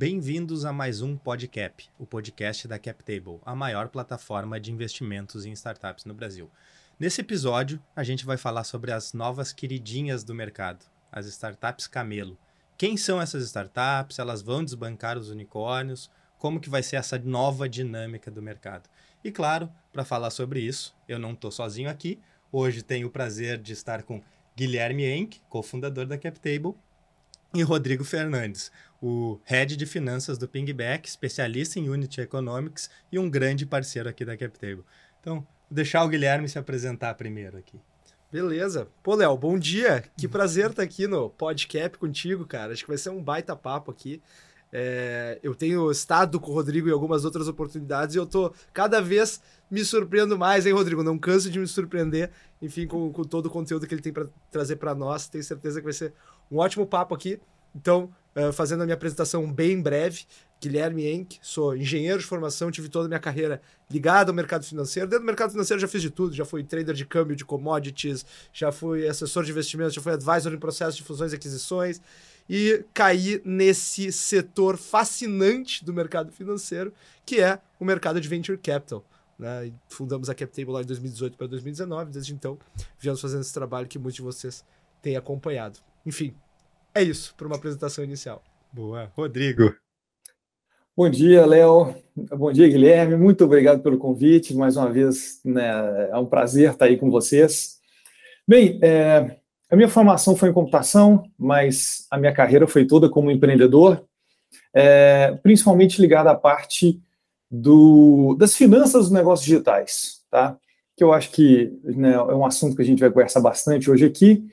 Bem-vindos a mais um Podcap, o podcast da CapTable, a maior plataforma de investimentos em startups no Brasil. Nesse episódio, a gente vai falar sobre as novas queridinhas do mercado, as startups camelo. Quem são essas startups? Elas vão desbancar os unicórnios? Como que vai ser essa nova dinâmica do mercado? E claro, para falar sobre isso, eu não estou sozinho aqui. Hoje tenho o prazer de estar com Guilherme Enck, cofundador da CapTable, e Rodrigo Fernandes, o head de finanças do Pingback, especialista em Unity Economics e um grande parceiro aqui da CapTable. Então, vou deixar o Guilherme se apresentar primeiro aqui. Beleza. Pô, Léo, bom dia. Que prazer estar aqui no Podcap contigo, cara. Acho que vai ser um baita papo aqui. É, eu tenho estado com o Rodrigo em algumas outras oportunidades e eu tô cada vez me surpreendendo mais, hein, Rodrigo? Não canso de me surpreender, enfim, com, com todo o conteúdo que ele tem para trazer para nós. Tenho certeza que vai ser um ótimo papo aqui. Então, uh, fazendo a minha apresentação bem breve, Guilherme Enck, sou engenheiro de formação, tive toda a minha carreira ligada ao mercado financeiro. Dentro do mercado financeiro já fiz de tudo, já fui trader de câmbio de commodities, já fui assessor de investimentos, já fui advisor em processo de fusões e aquisições e caí nesse setor fascinante do mercado financeiro, que é o mercado de venture capital. Né? Fundamos a CapTable lá em 2018 para 2019, desde então viemos fazendo esse trabalho que muitos de vocês têm acompanhado. Enfim, é isso para uma apresentação inicial. Boa. Rodrigo. Bom dia, Léo. Bom dia, Guilherme. Muito obrigado pelo convite. Mais uma vez, né, é um prazer estar aí com vocês. Bem, é, a minha formação foi em computação, mas a minha carreira foi toda como empreendedor, é, principalmente ligada à parte do, das finanças dos negócios digitais, tá? Que eu acho que né, é um assunto que a gente vai conversar bastante hoje aqui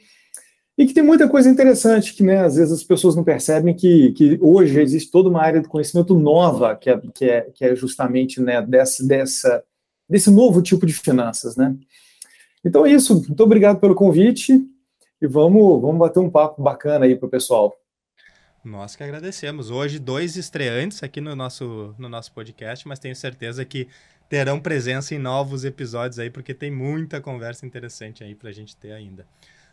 e que tem muita coisa interessante que, né, às vezes as pessoas não percebem que, que hoje existe toda uma área do conhecimento nova que é, que é, que é justamente né, dessa, dessa, desse novo tipo de finanças, né? Então é isso. Muito obrigado pelo convite e vamos, vamos bater um papo bacana aí para o pessoal. Nós que agradecemos. Hoje, dois estreantes aqui no nosso, no nosso podcast, mas tenho certeza que terão presença em novos episódios aí, porque tem muita conversa interessante aí para a gente ter ainda.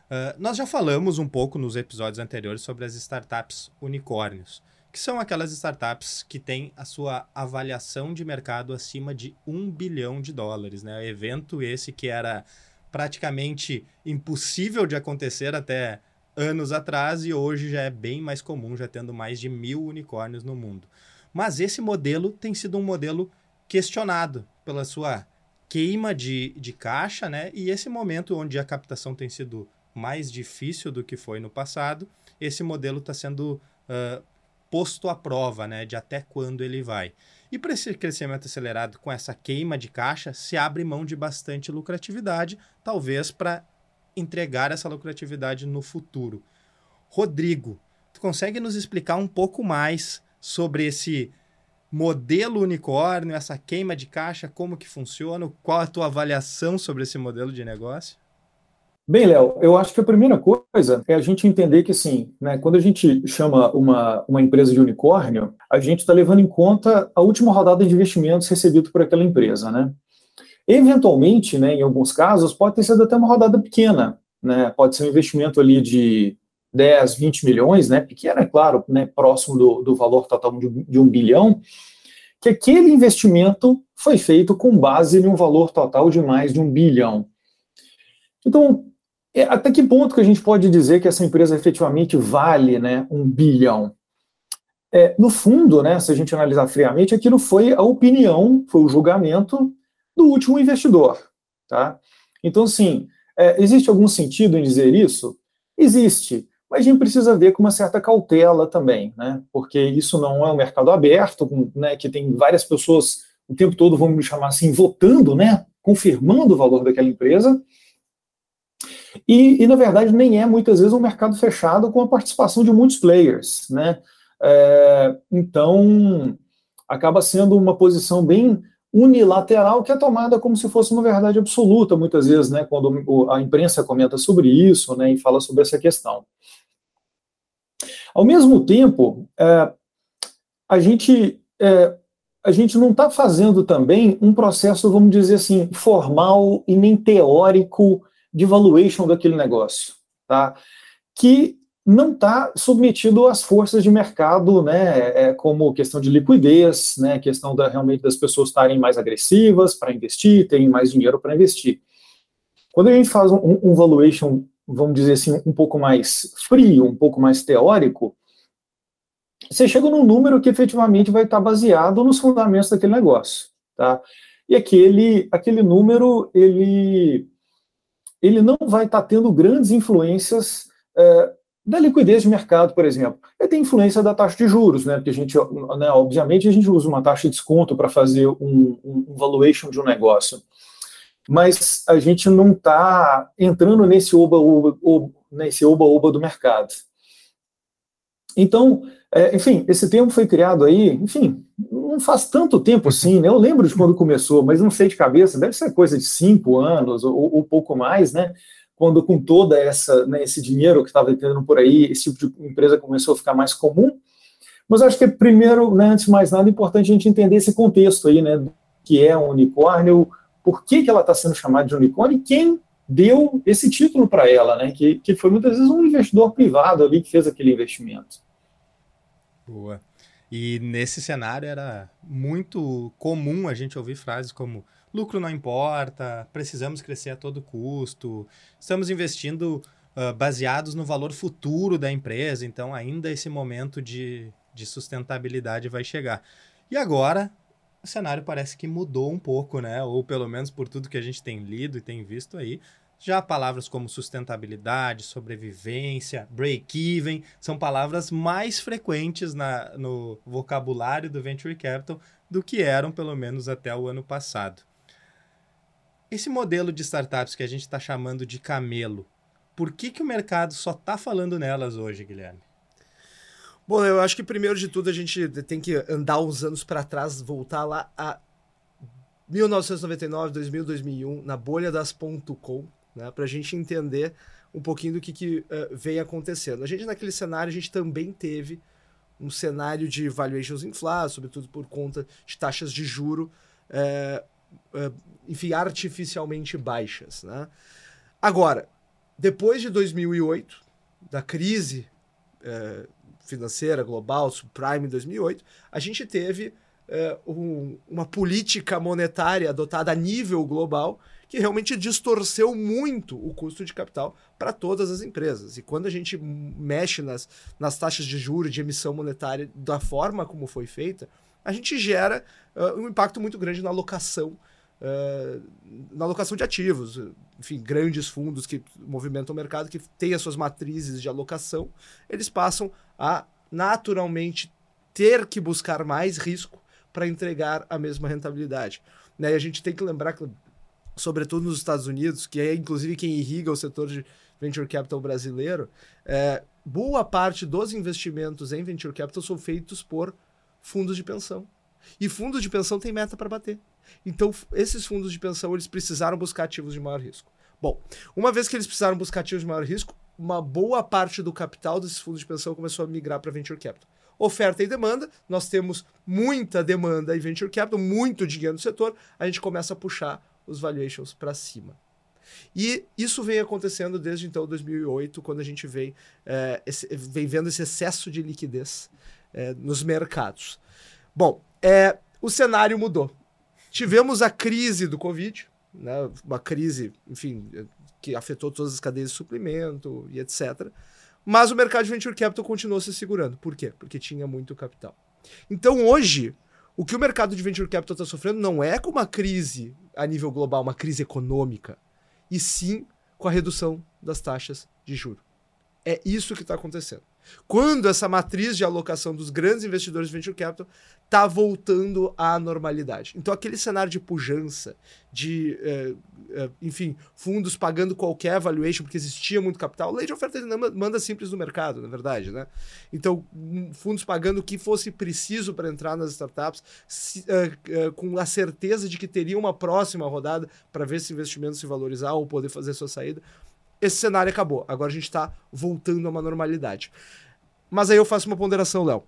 Uh, nós já falamos um pouco nos episódios anteriores sobre as startups unicórnios, que são aquelas startups que têm a sua avaliação de mercado acima de um bilhão de dólares. Né? Evento esse que era praticamente impossível de acontecer até anos atrás e hoje já é bem mais comum, já tendo mais de mil unicórnios no mundo. Mas esse modelo tem sido um modelo questionado pela sua queima de, de caixa, né? E esse momento onde a captação tem sido mais difícil do que foi no passado, esse modelo está sendo uh, posto à prova, né? De até quando ele vai. E para esse crescimento acelerado com essa queima de caixa, se abre mão de bastante lucratividade, talvez para entregar essa lucratividade no futuro. Rodrigo, tu consegue nos explicar um pouco mais sobre esse modelo unicórnio, essa queima de caixa, como que funciona, qual a tua avaliação sobre esse modelo de negócio? Bem, Léo, eu acho que a primeira coisa é a gente entender que, assim, né, quando a gente chama uma, uma empresa de unicórnio, a gente está levando em conta a última rodada de investimentos recebido por aquela empresa, né? Eventualmente, né, em alguns casos, pode ter sido até uma rodada pequena, né? Pode ser um investimento ali de 10, 20 milhões, né? Pequeno, é claro, né, próximo do, do valor total de, de um bilhão, que aquele investimento foi feito com base em um valor total de mais de um bilhão. Então, é, até que ponto que a gente pode dizer que essa empresa efetivamente vale né, um bilhão? É, no fundo, né, se a gente analisar friamente, aquilo foi a opinião, foi o julgamento do último investidor. Tá? Então, assim, é, existe algum sentido em dizer isso? Existe, mas a gente precisa ver com uma certa cautela também, né? porque isso não é um mercado aberto, né, que tem várias pessoas o tempo todo, vamos me chamar assim, votando, né, confirmando o valor daquela empresa, e, e, na verdade, nem é muitas vezes um mercado fechado com a participação de muitos players. Né? É, então, acaba sendo uma posição bem unilateral que é tomada como se fosse uma verdade absoluta, muitas vezes, né, quando a imprensa comenta sobre isso né, e fala sobre essa questão. Ao mesmo tempo, é, a gente. É, a gente não está fazendo também um processo, vamos dizer assim, formal e nem teórico de valuation daquele negócio, tá? Que não está submetido às forças de mercado, né, é, como questão de liquidez, né, questão da, realmente das pessoas estarem mais agressivas para investir, terem mais dinheiro para investir. Quando a gente faz um, um valuation, vamos dizer assim, um pouco mais frio, um pouco mais teórico, você chega num número que efetivamente vai estar baseado nos fundamentos daquele negócio, tá? E aquele, aquele número, ele, ele não vai estar tendo grandes influências é, da liquidez de mercado, por exemplo. Ele tem influência da taxa de juros, né? Porque a gente, né, obviamente, a gente usa uma taxa de desconto para fazer um, um, valuation de um negócio. Mas a gente não está entrando nesse oba-oba nesse oba-oba do mercado. Então, é, enfim, esse termo foi criado aí, enfim, não faz tanto tempo assim, né? Eu lembro de quando começou, mas não sei de cabeça, deve ser coisa de cinco anos ou, ou pouco mais, né? Quando com toda essa, né, esse dinheiro que estava entrando por aí, esse tipo de empresa começou a ficar mais comum. Mas acho que primeiro, né, antes de mais nada, é importante a gente entender esse contexto aí, né? Que é um unicórnio, por que, que ela está sendo chamada de unicórnio e quem deu esse título para ela, né? Que, que foi muitas vezes um investidor privado ali que fez aquele investimento. Boa. E nesse cenário era muito comum a gente ouvir frases como lucro não importa, precisamos crescer a todo custo, estamos investindo uh, baseados no valor futuro da empresa, então ainda esse momento de, de sustentabilidade vai chegar. E agora o cenário parece que mudou um pouco, né? Ou pelo menos por tudo que a gente tem lido e tem visto aí, já palavras como sustentabilidade, sobrevivência, break-even são palavras mais frequentes na, no vocabulário do Venture Capital do que eram, pelo menos, até o ano passado. Esse modelo de startups que a gente está chamando de camelo, por que, que o mercado só está falando nelas hoje, Guilherme? Bom, eu acho que primeiro de tudo a gente tem que andar uns anos para trás, voltar lá a 1999, 2000, 2001, na bolha das .com, né, para a gente entender um pouquinho do que, que uh, vem acontecendo. A gente, naquele cenário, a gente também teve um cenário de valuations inflados, sobretudo por conta de taxas de juro, uh, uh, enfim, artificialmente baixas. Né? Agora, depois de 2008, da crise financeira global, subprime em 2008, a gente teve um, uma política monetária adotada a nível global que realmente distorceu muito o custo de capital para todas as empresas. E quando a gente mexe nas, nas taxas de juros de emissão monetária da forma como foi feita, a gente gera uh, um impacto muito grande na alocação Uh, na alocação de ativos, enfim, grandes fundos que movimentam o mercado, que têm as suas matrizes de alocação, eles passam a naturalmente ter que buscar mais risco para entregar a mesma rentabilidade. Né? E a gente tem que lembrar que sobretudo nos Estados Unidos, que é inclusive quem irriga o setor de venture capital brasileiro, é, boa parte dos investimentos em venture capital são feitos por fundos de pensão. E fundos de pensão têm meta para bater. Então, esses fundos de pensão eles precisaram buscar ativos de maior risco. Bom, uma vez que eles precisaram buscar ativos de maior risco, uma boa parte do capital desses fundos de pensão começou a migrar para venture capital. Oferta e demanda, nós temos muita demanda em venture capital, muito dinheiro no setor, a gente começa a puxar os valuations para cima. E isso vem acontecendo desde então 2008, quando a gente vem, é, esse, vem vendo esse excesso de liquidez é, nos mercados. Bom, é, o cenário mudou. Tivemos a crise do Covid, né, uma crise, enfim, que afetou todas as cadeias de suplemento e etc. Mas o mercado de venture capital continuou se segurando. Por quê? Porque tinha muito capital. Então hoje, o que o mercado de venture capital está sofrendo não é com uma crise a nível global, uma crise econômica, e sim com a redução das taxas de juro. É isso que está acontecendo. Quando essa matriz de alocação dos grandes investidores de venture capital está voltando à normalidade. Então, aquele cenário de pujança, de, eh, eh, enfim, fundos pagando qualquer valuation porque existia muito capital, lei de oferta e demanda simples no mercado, na verdade, né? Então, fundos pagando o que fosse preciso para entrar nas startups, se, uh, com a certeza de que teria uma próxima rodada para ver se o investimento se valorizar ou poder fazer sua saída. Esse cenário acabou. Agora a gente está voltando a uma normalidade. Mas aí eu faço uma ponderação, Léo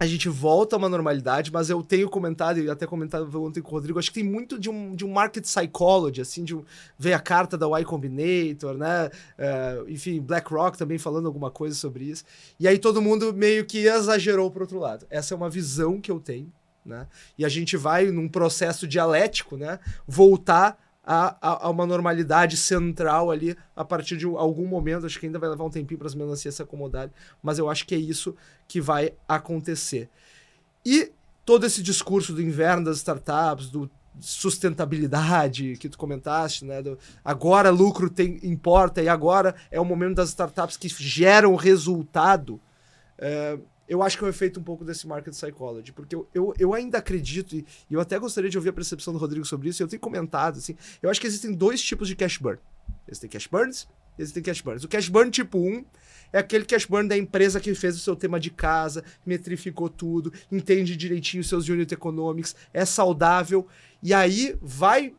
a gente volta a uma normalidade, mas eu tenho comentado, e até comentado ontem com o Rodrigo, acho que tem muito de um, de um market psychology, assim, de um, ver a carta da Y Combinator, né? Uh, enfim, BlackRock também falando alguma coisa sobre isso. E aí todo mundo meio que exagerou pro outro lado. Essa é uma visão que eu tenho, né? E a gente vai, num processo dialético, né? Voltar a, a, a, uma normalidade central ali a partir de algum momento. Acho que ainda vai levar um tempinho para as melancias se acomodarem, mas eu acho que é isso que vai acontecer. E todo esse discurso do inverno das startups, do sustentabilidade que tu comentaste, né? Do, agora lucro tem, importa e agora é o momento das startups que geram resultado. É, eu acho que é um efeito um pouco desse market psychology, porque eu, eu, eu ainda acredito, e, eu até gostaria de ouvir a percepção do Rodrigo sobre isso, e eu tenho comentado, assim, eu acho que existem dois tipos de cash burn. Existem cash burns, existem cash burns. O cash burn tipo 1 é aquele cash burn da empresa que fez o seu tema de casa, metrificou tudo, entende direitinho seus unit economics, é saudável, e aí vai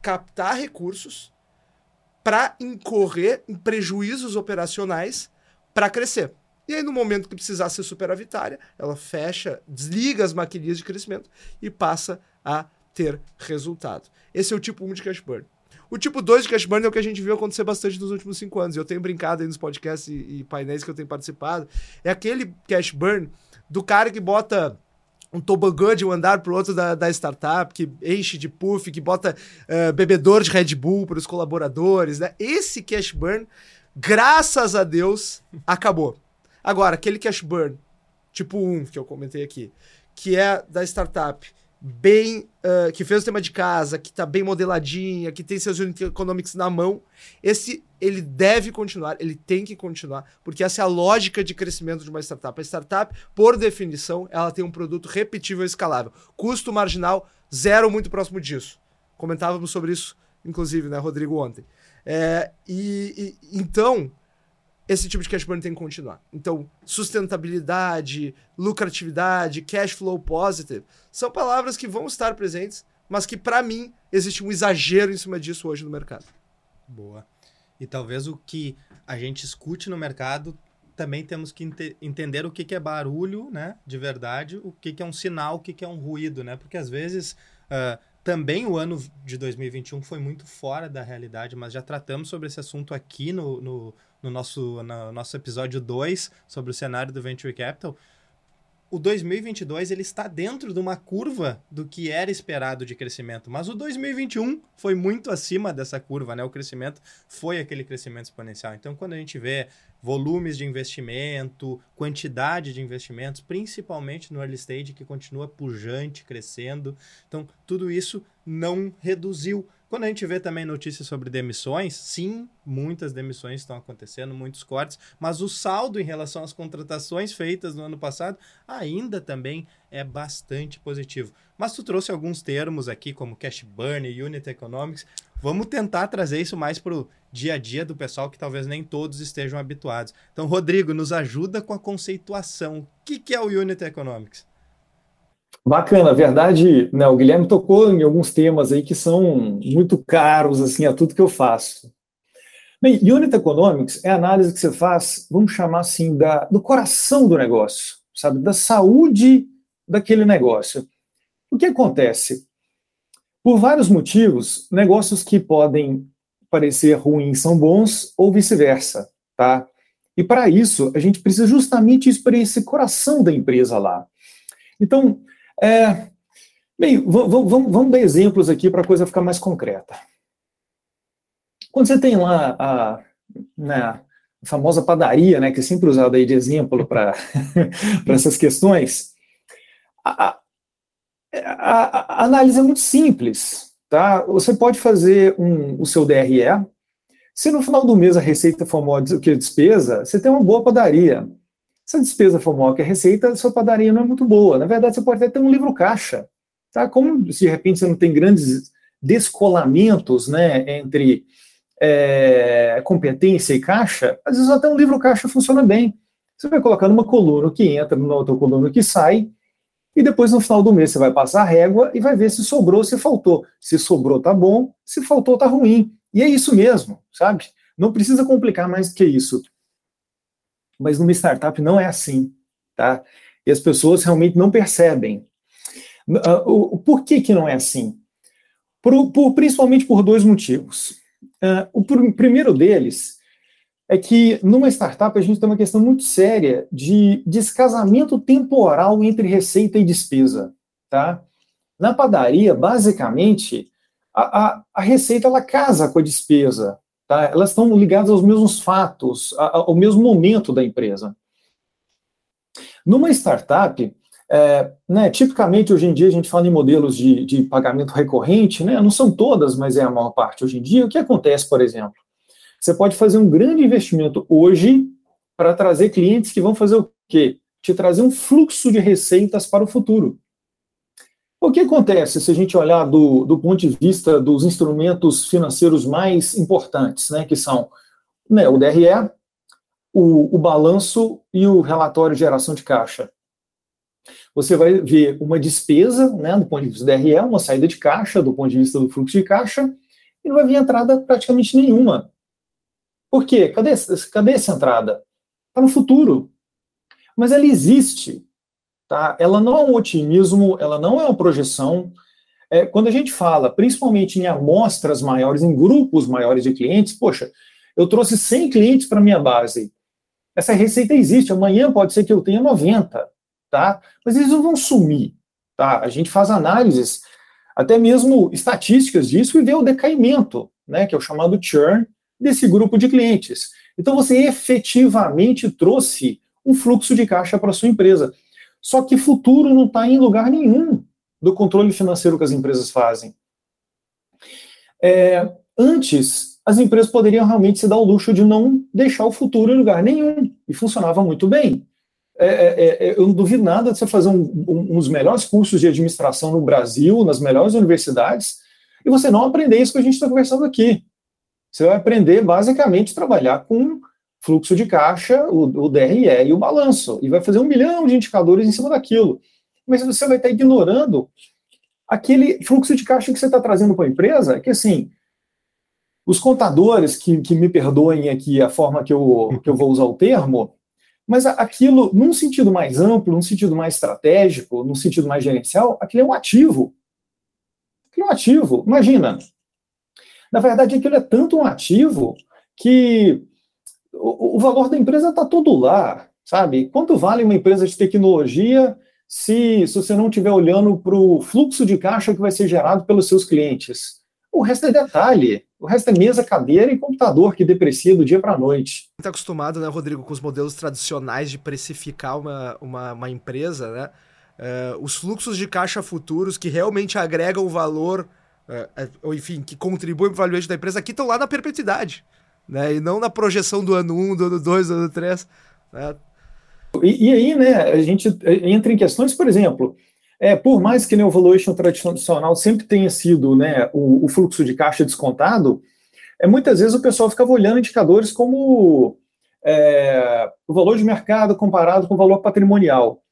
captar recursos para incorrer em prejuízos operacionais para crescer. E aí, no momento que precisar ser superavitária, ela fecha, desliga as maquininhas de crescimento e passa a ter resultado. Esse é o tipo 1 de cash burn. O tipo 2 de cash burn é o que a gente viu acontecer bastante nos últimos cinco anos. Eu tenho brincado aí nos podcasts e, e painéis que eu tenho participado. É aquele cash burn do cara que bota um tobogã de um andar para o outro da, da, startup, que enche de puff, que bota uh, bebedor de Red Bull para os colaboradores. Né? Esse cash burn, graças a Deus, acabou. Agora, aquele cash burn, tipo 1, que eu comentei aqui, que é da startup, bem. Uh, que fez o tema de casa, que está bem modeladinha, que tem seus unit economics na mão, esse ele deve continuar, ele tem que continuar, porque essa é a lógica de crescimento de uma startup. A startup, por definição, ela tem um produto repetível e escalável. Custo marginal zero, muito próximo disso. Comentávamos sobre isso, inclusive, né, Rodrigo, ontem. É, e, e então esse tipo de cash burn tem que continuar. Então, sustentabilidade, lucratividade, cash flow positive, são palavras que vão estar presentes, mas que, para mim, existe um exagero em cima disso hoje no mercado. Boa. E talvez o que a gente escute no mercado também temos que ent entender o que, que é barulho, né, de verdade, o que, que é um sinal, o que, que é um ruído, né, porque às vezes uh, também o ano de 2021 foi muito fora da realidade, mas já tratamos sobre esse assunto aqui no, no no nosso, no nosso episódio 2 sobre o cenário do Venture Capital, o 2022 ele está dentro de uma curva do que era esperado de crescimento, mas o 2021 foi muito acima dessa curva, né? O crescimento foi aquele crescimento exponencial. Então, quando a gente vê volumes de investimento, quantidade de investimentos, principalmente no early stage que continua pujante, crescendo, então tudo isso não reduziu quando a gente vê também notícias sobre demissões, sim, muitas demissões estão acontecendo, muitos cortes, mas o saldo em relação às contratações feitas no ano passado ainda também é bastante positivo. Mas tu trouxe alguns termos aqui, como cash burn e unit economics. Vamos tentar trazer isso mais para o dia a dia do pessoal que talvez nem todos estejam habituados. Então, Rodrigo, nos ajuda com a conceituação. O que, que é o unit economics? Bacana, verdade, né, o Guilherme tocou em alguns temas aí que são muito caros assim a tudo que eu faço. Bem, Unit Economics é a análise que você faz, vamos chamar assim, da, do coração do negócio, sabe, da saúde daquele negócio. O que acontece? Por vários motivos, negócios que podem parecer ruins são bons ou vice-versa, tá? E para isso, a gente precisa justamente isso para esse coração da empresa lá. Então, é, bem, vamos, vamos dar exemplos aqui para a coisa ficar mais concreta. Quando você tem lá a, né, a famosa padaria, né, que é sempre usada aí de exemplo para essas questões, a, a, a, análise é muito simples. Tá? Você pode fazer um, o seu DRE. Se no final do mês a receita for maior do que a despesa, você tem uma boa padaria. Se a despesa for maior que a receita, a sua padaria não é muito boa. Na verdade, você pode até ter um livro caixa. Tá? Como se de repente você não tem grandes descolamentos né, entre é, competência e caixa, às vezes até um livro caixa funciona bem. Você vai colocar numa coluna que entra, numa outra coluna que sai, e depois no final do mês você vai passar a régua e vai ver se sobrou, se faltou. Se sobrou, tá bom, se faltou, tá ruim. E é isso mesmo, sabe? Não precisa complicar mais que isso mas numa startup não é assim, tá? E as pessoas realmente não percebem. Uh, o, por que, que não é assim? Por, por, principalmente por dois motivos. Uh, o pr primeiro deles é que numa startup a gente tem uma questão muito séria de descasamento temporal entre receita e despesa. Tá? Na padaria, basicamente, a, a, a receita ela casa com a despesa. Tá? Elas estão ligadas aos mesmos fatos, ao mesmo momento da empresa. Numa startup, é, né, tipicamente hoje em dia a gente fala em modelos de, de pagamento recorrente, né, não são todas, mas é a maior parte hoje em dia. O que acontece, por exemplo? Você pode fazer um grande investimento hoje para trazer clientes que vão fazer o quê? Te trazer um fluxo de receitas para o futuro. O que acontece se a gente olhar do, do ponto de vista dos instrumentos financeiros mais importantes, né, que são né, o DRE, o, o balanço e o relatório de geração de caixa? Você vai ver uma despesa, né, do ponto de vista do DRE, uma saída de caixa, do ponto de vista do fluxo de caixa, e não vai vir entrada praticamente nenhuma. Por quê? Cadê, cadê essa entrada? Está no futuro. Mas ela existe. Tá? Ela não é um otimismo, ela não é uma projeção. É, quando a gente fala, principalmente em amostras maiores, em grupos maiores de clientes, poxa, eu trouxe 100 clientes para minha base. Essa receita existe, amanhã pode ser que eu tenha 90, tá? Mas eles não vão sumir, tá? A gente faz análises, até mesmo estatísticas disso e vê o decaimento, né, que é o chamado churn desse grupo de clientes. Então você efetivamente trouxe um fluxo de caixa para sua empresa. Só que futuro não está em lugar nenhum do controle financeiro que as empresas fazem. É, antes, as empresas poderiam realmente se dar o luxo de não deixar o futuro em lugar nenhum, e funcionava muito bem. É, é, é eu não duvido nada de você fazer um, um, um dos melhores cursos de administração no Brasil, nas melhores universidades, e você não aprender isso que a gente está conversando aqui. Você vai aprender basicamente trabalhar com fluxo de caixa, o, o DRE e o balanço, e vai fazer um milhão de indicadores em cima daquilo. Mas você vai estar ignorando aquele fluxo de caixa que você está trazendo para a empresa, que assim, os contadores, que, que me perdoem aqui a forma que eu, que eu vou usar o termo, mas aquilo, num sentido mais amplo, num sentido mais estratégico, num sentido mais gerencial, aquilo é um ativo. Aquilo é um ativo. Imagina. Na verdade, aquilo é tanto um ativo que o, valor da empresa está todo lá, sabe? Quanto vale uma empresa de tecnologia se, se você não estiver olhando para o fluxo de caixa que vai ser gerado pelos seus clientes? O resto é detalhe. O resto é mesa, cadeira e computador que deprecia do dia para a noite. Está acostumado, né, Rodrigo, com os modelos tradicionais de precificar uma, uma, uma empresa, né? Uh, os fluxos de caixa futuros que realmente agregam valor, uh, ou enfim, que contribuem para o valuation da empresa, aqui estão lá na perpetuidade né? E não na projeção do ano 1, do ano 2, do ano 3. Né? E, e, aí, né, a gente entra em questões, por exemplo, é, por mais que no valuation tradicional sempre tenha sido né, o, o, fluxo de caixa descontado, é, muitas vezes o pessoal ficava olhando indicadores como é, o valor de mercado comparado com o valor patrimonial.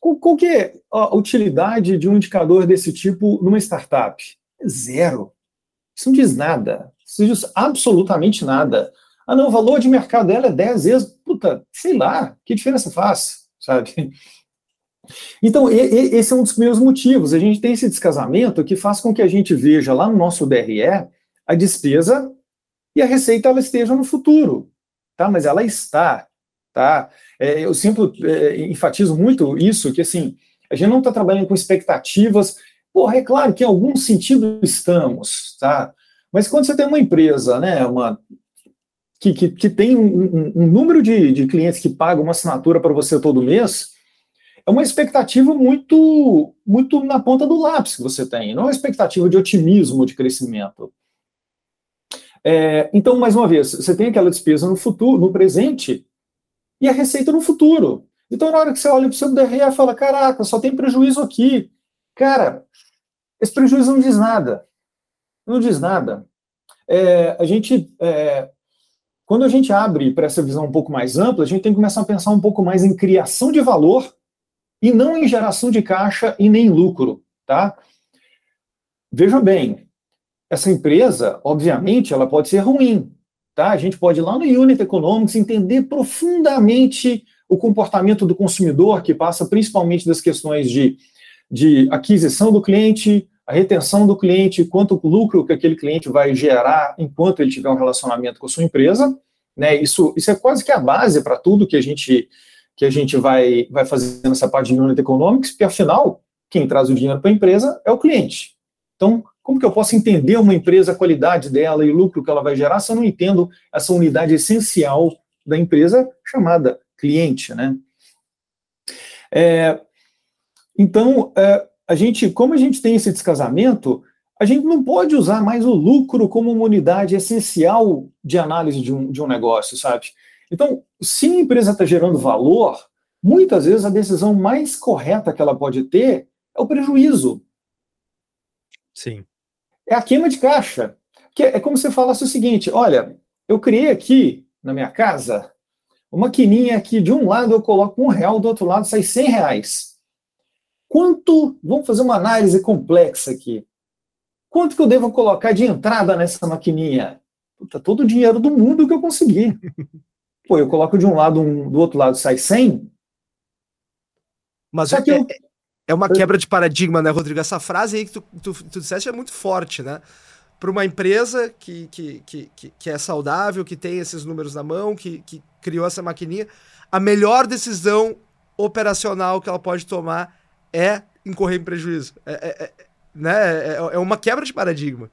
Qual, qual que é a utilidade de um indicador desse tipo numa startup? Zero. Isso não diz nada. Diz absolutamente nada. Ah, não, o valor de mercado dela é 10 vezes. Puta, sei lá, que diferença faz, sabe? Então, esse é um dos primeiros motivos. A gente tem esse descasamento que faz com que a gente veja lá no nosso DRE a despesa e a receita ela esteja no futuro, tá? Mas ela está, tá? É, eu sempre é, enfatizo muito isso, que assim, a gente não está trabalhando com expectativas Porra, é claro que em algum sentido estamos, tá? Mas quando você tem uma empresa, né, uma, que, que, que tem um, um, número de, de clientes que pagam uma assinatura para você todo mês, é uma expectativa muito, muito na ponta do lápis que você tem, não é uma expectativa de otimismo de crescimento. É, então, mais uma vez, você tem aquela despesa no futuro, no presente, e a receita no futuro. Então, na hora que você olha para o seu DRE e fala, caraca, só tem prejuízo aqui. Cara, esse prejuízo não diz nada. Não diz nada. É, a gente, é, quando a gente abre para essa visão um pouco mais ampla, a gente tem que começar a pensar um pouco mais em criação de valor e não em geração de caixa e nem lucro, tá? Veja bem, essa empresa, obviamente, ela pode ser ruim, tá? A gente pode ir lá no Unit Economics entender profundamente o comportamento do consumidor, que passa principalmente das questões de, de aquisição do cliente, a retenção do cliente, quanto lucro que aquele cliente vai gerar enquanto ele tiver um relacionamento com a sua empresa. Né? Isso, isso é quase que a base para tudo que a gente, que a gente vai, vai fazer nessa parte de unit economics, porque afinal, quem traz o dinheiro para a empresa é o cliente. Então, como que eu posso entender uma empresa, a qualidade dela e o lucro que ela vai gerar se eu não entendo essa unidade essencial da empresa chamada cliente, né? É, então, é, a gente, como a gente tem esse descasamento, a gente não pode usar mais o lucro como uma unidade essencial de análise de um, de um negócio, sabe? Então, se a empresa está gerando valor, muitas vezes a decisão mais correta que ela pode ter é o prejuízo. Sim é a queima de caixa. Que é como se falasse o seguinte: olha, eu criei aqui na minha casa uma quininha que de um lado eu coloco um real, do outro lado sai cem reais. Quanto, vamos fazer uma análise complexa aqui. Quanto que eu devo colocar de entrada nessa maquininha? Puta, todo o dinheiro do mundo que eu conseguir. Pô, eu coloco de um lado, um, do outro lado sai 100. Mas Só que é, eu... É uma quebra de paradigma, né, Rodrigo? Essa frase aí que tu, tu, tu disseste é muito forte, né? Para uma empresa que, que, que, que, é saudável, que tem esses números na mão, que, que criou essa maquininha, a melhor decisão operacional que ela pode tomar é incorrer em prejuízo. É, é, é né? é, é uma quebra de paradigma.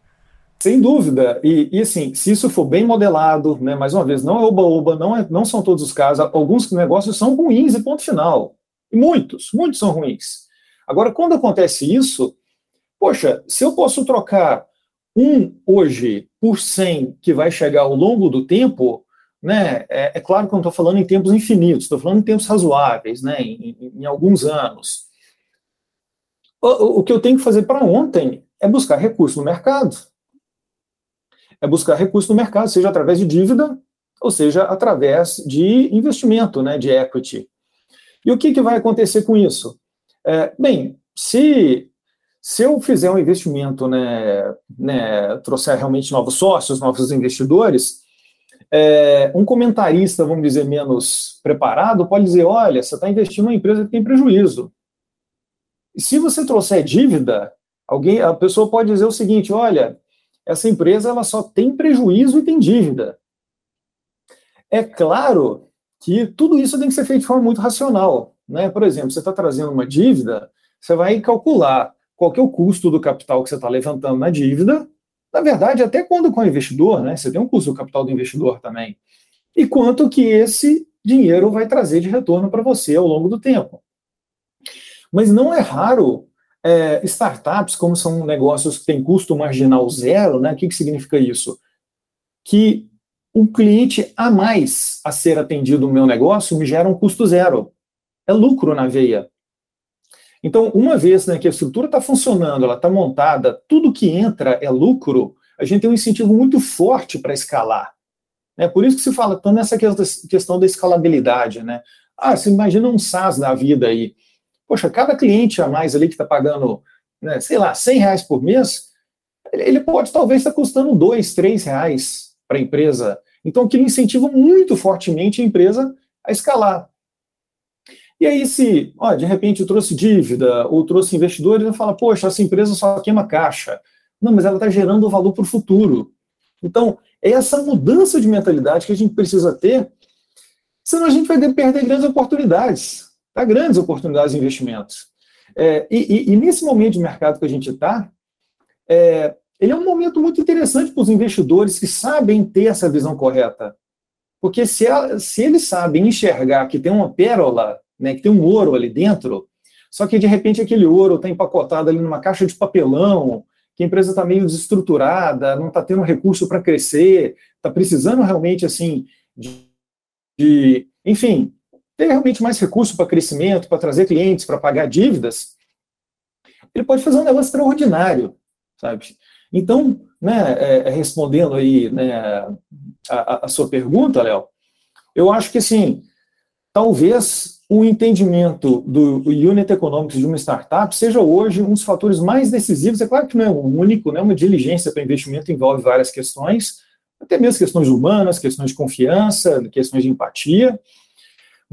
Sem dúvida. E, e, assim, se isso for bem modelado, né, mais uma vez, não é oba-oba, não, é, não são todos os casos. Alguns negócios são ruins e ponto final. E muitos, muitos são ruins. Agora, quando acontece isso, poxa, se eu posso trocar um hoje por 100 que vai chegar ao longo do tempo, né, é, é claro que eu não estou falando em tempos infinitos, estou falando em tempos razoáveis, né, em, em, em alguns anos. O, o, que eu tenho que fazer para ontem é buscar recurso no mercado. É buscar recurso no mercado, seja através de dívida, ou seja através de investimento, né, de equity. E o que, que vai acontecer com isso? É, bem, se, se eu fizer um investimento, né, né, trouxer realmente novos sócios, novos investidores, é, um comentarista, vamos dizer, menos preparado, pode dizer: olha, você está investindo em uma empresa que tem prejuízo. Se você trouxer dívida, alguém, a pessoa pode dizer o seguinte: olha, essa empresa ela só tem prejuízo e tem dívida. É claro que tudo isso tem que ser feito de forma muito racional. Né? Por exemplo, você está trazendo uma dívida, você vai calcular qual é o custo do capital que você está levantando na dívida. Na verdade, até quando com o investidor, né? Você tem um custo do capital do investidor também. E quanto que esse dinheiro vai trazer de retorno para você ao longo do tempo. Mas não é raro é, startups, como são negócios que têm custo marginal zero, né? O que, que significa isso? Que um cliente a mais a ser atendido no meu negócio me gera um custo zero é lucro na veia. Então, uma vez né, que a estrutura está funcionando, ela está montada, tudo que entra é lucro, a gente tem um incentivo muito forte para escalar. É por isso que se fala tanto nessa questão da escalabilidade. Né? Ah, você imagina um SaaS da vida aí. Poxa, cada cliente a mais ali que está pagando, né, sei lá, 100 reais por mês, ele pode talvez estar tá custando 2, 3 reais para a empresa. Então, aquilo incentiva muito fortemente a empresa a escalar. E aí, se, ó, de repente, eu trouxe dívida ou trouxe investidores, eu falo, poxa, essa empresa só queima caixa. Não, mas ela está gerando valor para o futuro. Então, é essa mudança de mentalidade que a gente precisa ter, senão a gente vai perder grandes oportunidades, tá? grandes oportunidades de investimentos. É, e, e, e, nesse momento de mercado que a gente está, é, ele é um momento muito interessante para os investidores que sabem ter essa visão correta. Porque se, ela, se eles sabem enxergar que tem uma pérola né, que tem um ouro ali dentro, só que de repente aquele ouro está empacotado ali numa caixa de papelão, que a empresa está meio desestruturada, não está tendo recurso para crescer, está precisando realmente assim de, de, enfim, ter realmente mais recurso para crescimento, para trazer clientes, para pagar dívidas, ele pode fazer um negócio extraordinário, sabe? Então, né, é, é respondendo aí né, a, a sua pergunta, Léo, eu acho que assim, talvez o entendimento do unit economics de uma startup seja hoje um dos fatores mais decisivos. É claro que não é um único, né? uma diligência para investimento envolve várias questões, até mesmo questões humanas, questões de confiança, questões de empatia,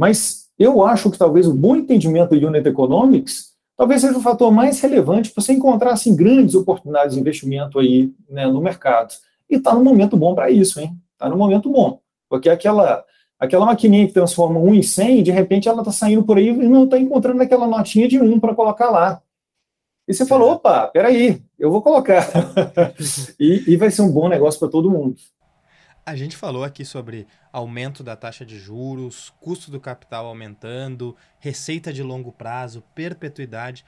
mas eu acho que talvez o bom entendimento do Unit Economics talvez seja o fator mais relevante para você encontrar assim, grandes oportunidades de investimento aí né, no mercado. E está no momento bom para isso, hein? Está no momento bom. Porque aquela, aquela maquininha que transforma 1 em 100, de repente ela está saindo por aí e não está encontrando aquela notinha de 1 para colocar lá. E você falou, opa, peraí, eu vou colocar. e, e vai ser um bom negócio para todo mundo. A gente falou aqui sobre aumento da taxa de juros, custo do capital aumentando, receita de longo prazo, perpetuidade.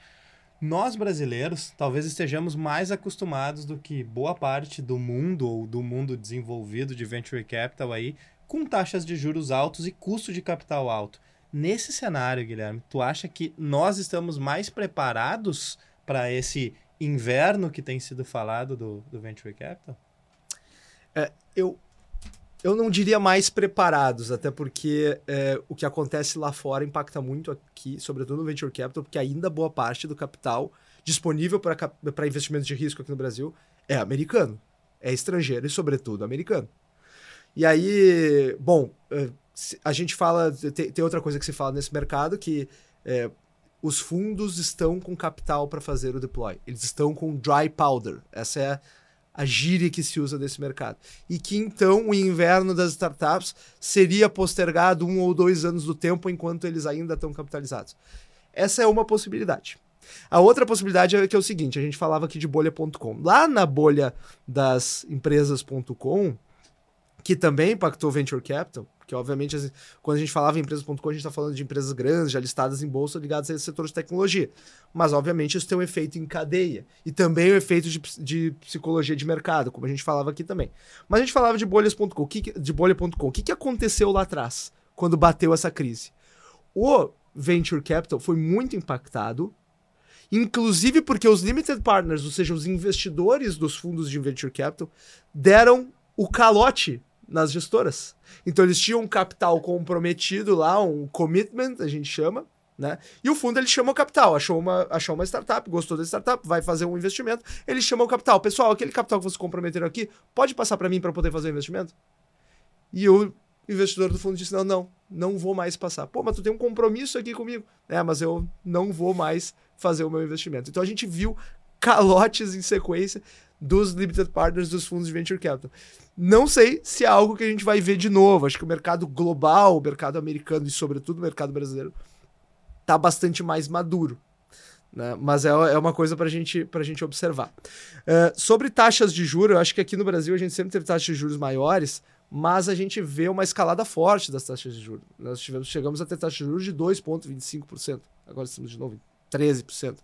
Nós brasileiros talvez estejamos mais acostumados do que boa parte do mundo ou do mundo desenvolvido de venture capital aí, com taxas de juros altos e custo de capital alto. Nesse cenário, Guilherme, tu acha que nós estamos mais preparados para esse inverno que tem sido falado do, do venture capital? É, eu, eu não diria mais preparados, até porque é, o que acontece lá fora impacta muito aqui, sobretudo no venture capital, porque ainda boa parte do capital disponível para investimentos de risco aqui no Brasil é americano, é estrangeiro e, sobretudo, americano. E aí, bom, é, a gente fala, tem, tem outra coisa que se fala nesse mercado que é, os fundos estão com capital para fazer o deploy, eles estão com dry powder. Essa é a gíria que se usa nesse mercado. E que então o inverno das startups seria postergado um ou dois anos do tempo enquanto eles ainda estão capitalizados. Essa é uma possibilidade. A outra possibilidade é que é o seguinte: a gente falava aqui de bolha.com. Lá na bolha das empresas.com, que também impactou venture capital, porque, obviamente, quando a gente falava em empresas.com, a gente está falando de empresas grandes, já listadas em bolsa, ligadas a esse setor de tecnologia. Mas, obviamente, isso tem um efeito em cadeia. E também o um efeito de, de, psicologia de mercado, como a gente falava aqui também. Mas a gente falava de bolhas.com. De bolha.com. O que, que aconteceu lá atrás, quando bateu essa crise? O venture capital foi muito impactado, inclusive porque os limited partners, ou seja, os investidores dos fundos de venture capital, deram o calote nas gestoras. Então eles tinham um capital comprometido lá, um commitment, a gente chama, né? E o fundo ele chama o capital, achou uma, achou uma startup, gostou da startup, vai fazer um investimento, ele chama o capital. Pessoal, aquele capital que vocês comprometeram aqui, pode passar para mim para poder fazer o investimento? E o investidor do fundo disse: "Não, não, não vou mais passar". Pô, mas tu tem um compromisso aqui comigo. É, mas eu não vou mais fazer o meu investimento. Então a gente viu calotes em sequência dos limited partners dos fundos de venture capital. Não sei se é algo que a gente vai ver de novo. Acho que o mercado global, o mercado americano e, sobretudo, o mercado brasileiro está bastante mais maduro. Né? Mas é, é uma coisa para gente, a gente observar. Uh, sobre taxas de juros, eu acho que aqui no Brasil a gente sempre teve taxas de juros maiores, mas a gente vê uma escalada forte das taxas de juros. Nós tivemos, chegamos a ter taxas de juros de 2,25%. Agora estamos de novo em 13%.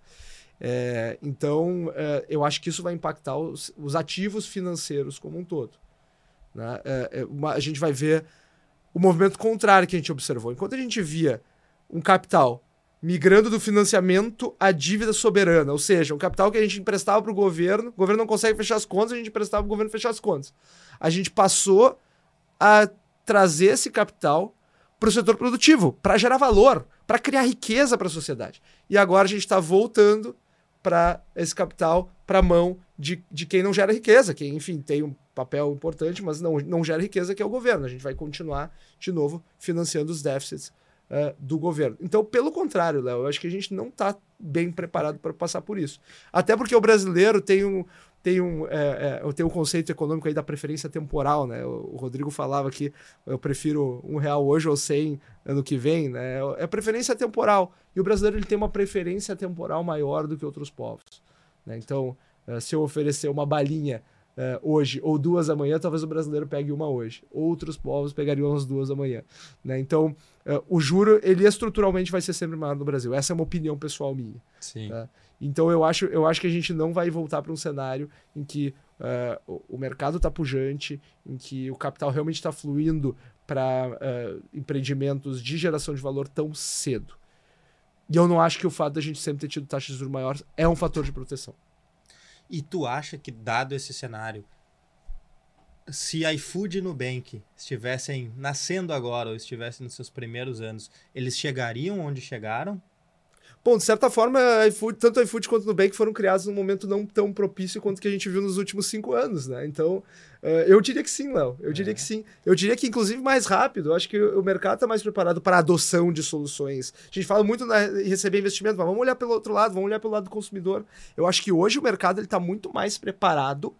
É, então, é, eu acho que isso vai impactar os, os ativos financeiros como um todo. Né? É, é, uma, a gente vai ver o movimento contrário que a gente observou. Enquanto a gente via um capital migrando do financiamento à dívida soberana, ou seja, um capital que a gente emprestava para o governo, o governo não consegue fechar as contas, a gente emprestava para o governo fechar as contas. A gente passou a trazer esse capital para o setor produtivo, para gerar valor, para criar riqueza para a sociedade. E agora a gente está voltando para esse capital para a mão de, de quem não gera riqueza, que, enfim, tem um papel importante, mas não, não gera riqueza, que é o governo. A gente vai continuar, de novo, financiando os déficits uh, do governo. Então, pelo contrário, Léo, eu acho que a gente não está bem preparado para passar por isso. Até porque o brasileiro tem um, tem um, é, é, tem um conceito econômico aí da preferência temporal, né? O, o, Rodrigo falava que eu prefiro um real hoje ou cem ano que vem, né? É preferência temporal. E o brasileiro ele tem uma preferência temporal maior do que outros povos. Né? Então, uh, se eu oferecer uma balinha uh, hoje ou duas amanhã, talvez o brasileiro pegue uma hoje. Outros povos pegariam as duas amanhã. Né? Então, uh, o juro, ele estruturalmente vai ser sempre maior no Brasil. Essa é uma opinião pessoal minha. Tá? Então, eu acho, eu acho que a gente não vai voltar para um cenário em que uh, o, o mercado está pujante, em que o capital realmente está fluindo para empreendimentos de geração de valor tão cedo. E eu não acho que o fato da gente sempre ter tido taxas de juros maiores é um fator de proteção. E tu acha que, dado esse cenário, se iFood e Nubank estivessem nascendo agora ou estivessem nos seus primeiros anos, eles chegariam onde chegaram? Bom, de certa forma, iFood, tanto o iFood quanto o Nubank foram criados num momento não tão propício quanto que a gente viu nos últimos cinco anos, né? Então, uh, eu diria que sim, Léo. Eu diria é. que sim. Eu diria que, inclusive, mais rápido. Eu acho que o mercado está mais preparado para a adoção de soluções. A gente fala muito em receber investimento, mas vamos olhar pelo outro lado, vamos olhar pelo lado do consumidor. Eu acho que hoje o mercado está muito mais preparado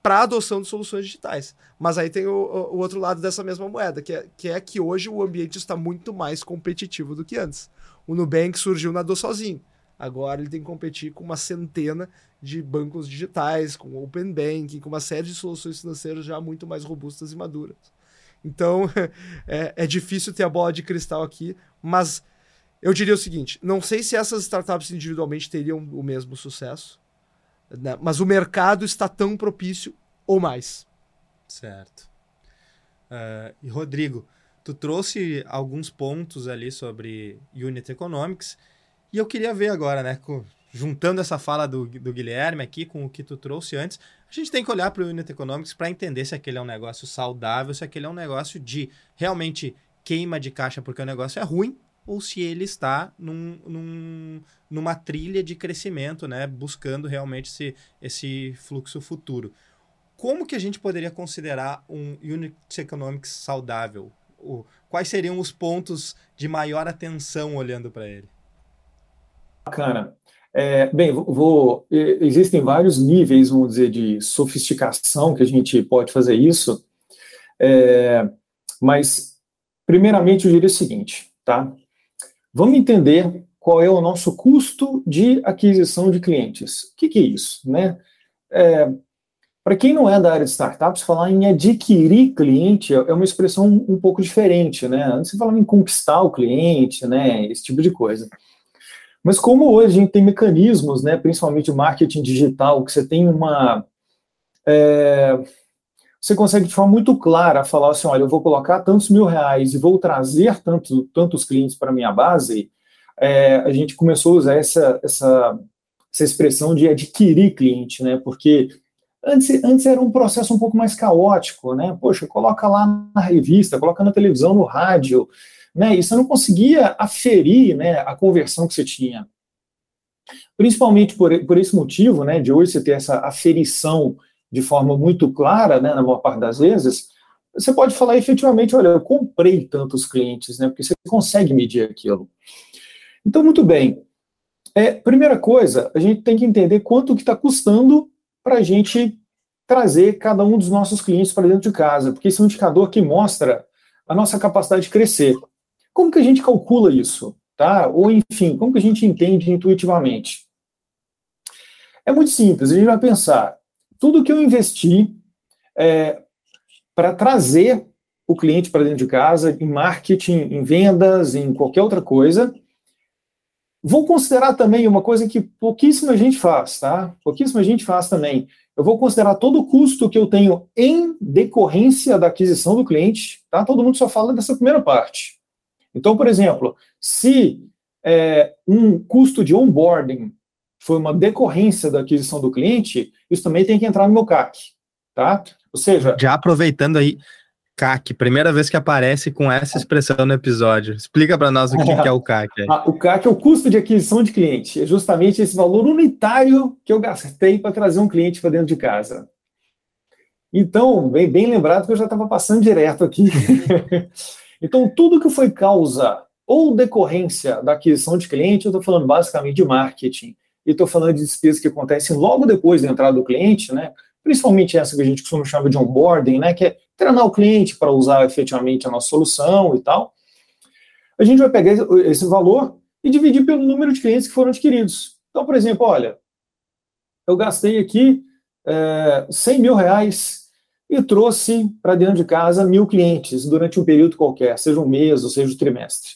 para a adoção de soluções digitais. Mas aí tem o, o, outro lado dessa mesma moeda, que é, que é que hoje o ambiente está muito mais competitivo do que antes. O Nubank surgiu, nadou sozinho. Agora ele tem que competir com uma centena de bancos digitais, com Open Banking, com uma série de soluções financeiras já muito mais robustas e maduras. Então, é, é difícil ter a bola de cristal aqui, mas eu diria o seguinte: não sei se essas startups individualmente teriam o mesmo sucesso, né? mas o mercado está tão propício ou mais. Certo. Uh, e Rodrigo, tu trouxe alguns pontos ali sobre Unit Economics e eu queria ver agora, né, juntando essa fala do, do Guilherme aqui com o que tu trouxe antes, a gente tem que olhar para o Unit Economics para entender se aquele é um negócio saudável, se aquele é um negócio de realmente queima de caixa porque o negócio é ruim ou se ele está num, num, numa trilha de crescimento, né, buscando realmente esse, esse fluxo futuro. Como que a gente poderia considerar um Unit Economics saudável? O, quais seriam os pontos de maior atenção olhando para ele? Bacana. É, bem, vou, existem vários níveis, vamos dizer, de sofisticação que a gente pode fazer isso, é, mas, primeiramente, eu diria o seguinte, tá? Vamos entender qual é o nosso custo de aquisição de clientes. O que, que é isso, né? É, para quem não é da área de startups, falar em adquirir cliente é uma expressão um pouco diferente, né? Antes você falava em conquistar o cliente, né? Esse tipo de coisa. Mas como hoje a gente tem mecanismos, né? Principalmente marketing digital, que você tem uma é, você consegue de forma muito clara falar assim, olha, eu vou colocar tantos mil reais e vou trazer tanto, tantos clientes para minha base, é, a gente começou a usar essa, essa, essa expressão de adquirir cliente, né? Porque Antes, antes era um processo um pouco mais caótico, né? Poxa, coloca lá na revista, coloca na televisão, no rádio, né? E você não conseguia aferir né, a conversão que você tinha. Principalmente por, por esse motivo, né, de hoje você ter essa aferição de forma muito clara, né, na maior parte das vezes, você pode falar efetivamente, olha, eu comprei tantos clientes, né, porque você consegue medir aquilo. Então, muito bem. É, primeira coisa, a gente tem que entender quanto que está custando para a gente trazer cada um dos nossos clientes para dentro de casa, porque esse é um indicador que mostra a nossa capacidade de crescer. Como que a gente calcula isso? Tá? Ou, enfim, como que a gente entende intuitivamente? É muito simples, a gente vai pensar, tudo que eu investi é, para trazer o cliente para dentro de casa, em marketing, em vendas, em qualquer outra coisa, Vou considerar também uma coisa que pouquíssima gente faz, tá? Pouquíssima gente faz também. Eu vou considerar todo o custo que eu tenho em decorrência da aquisição do cliente, tá? Todo mundo só fala dessa primeira parte. Então, por exemplo, se é, um custo de onboarding foi uma decorrência da aquisição do cliente, isso também tem que entrar no meu CAC, tá? Ou seja... Já aproveitando aí, CAC, primeira vez que aparece com essa expressão no episódio. Explica para nós o que, que, é o CAC. Ah, o CAC é o custo de aquisição de cliente. É justamente esse valor unitário que eu gastei para trazer um cliente para dentro de casa. Então, bem, bem lembrado que eu já estava passando direto aqui. então, tudo que foi causa ou decorrência da aquisição de cliente, eu estou falando basicamente de marketing. E estou falando de despesas que acontecem logo depois da entrada do cliente, né? Principalmente essa que a gente costuma chamar de onboarding, né? que é treinar o cliente para usar efetivamente a nossa solução e tal. A gente vai pegar esse valor e dividir pelo número de clientes que foram adquiridos. Então, por exemplo, olha, eu gastei aqui é, 100 mil reais e trouxe para dentro de casa mil clientes durante um período qualquer, seja um mês ou seja um trimestre.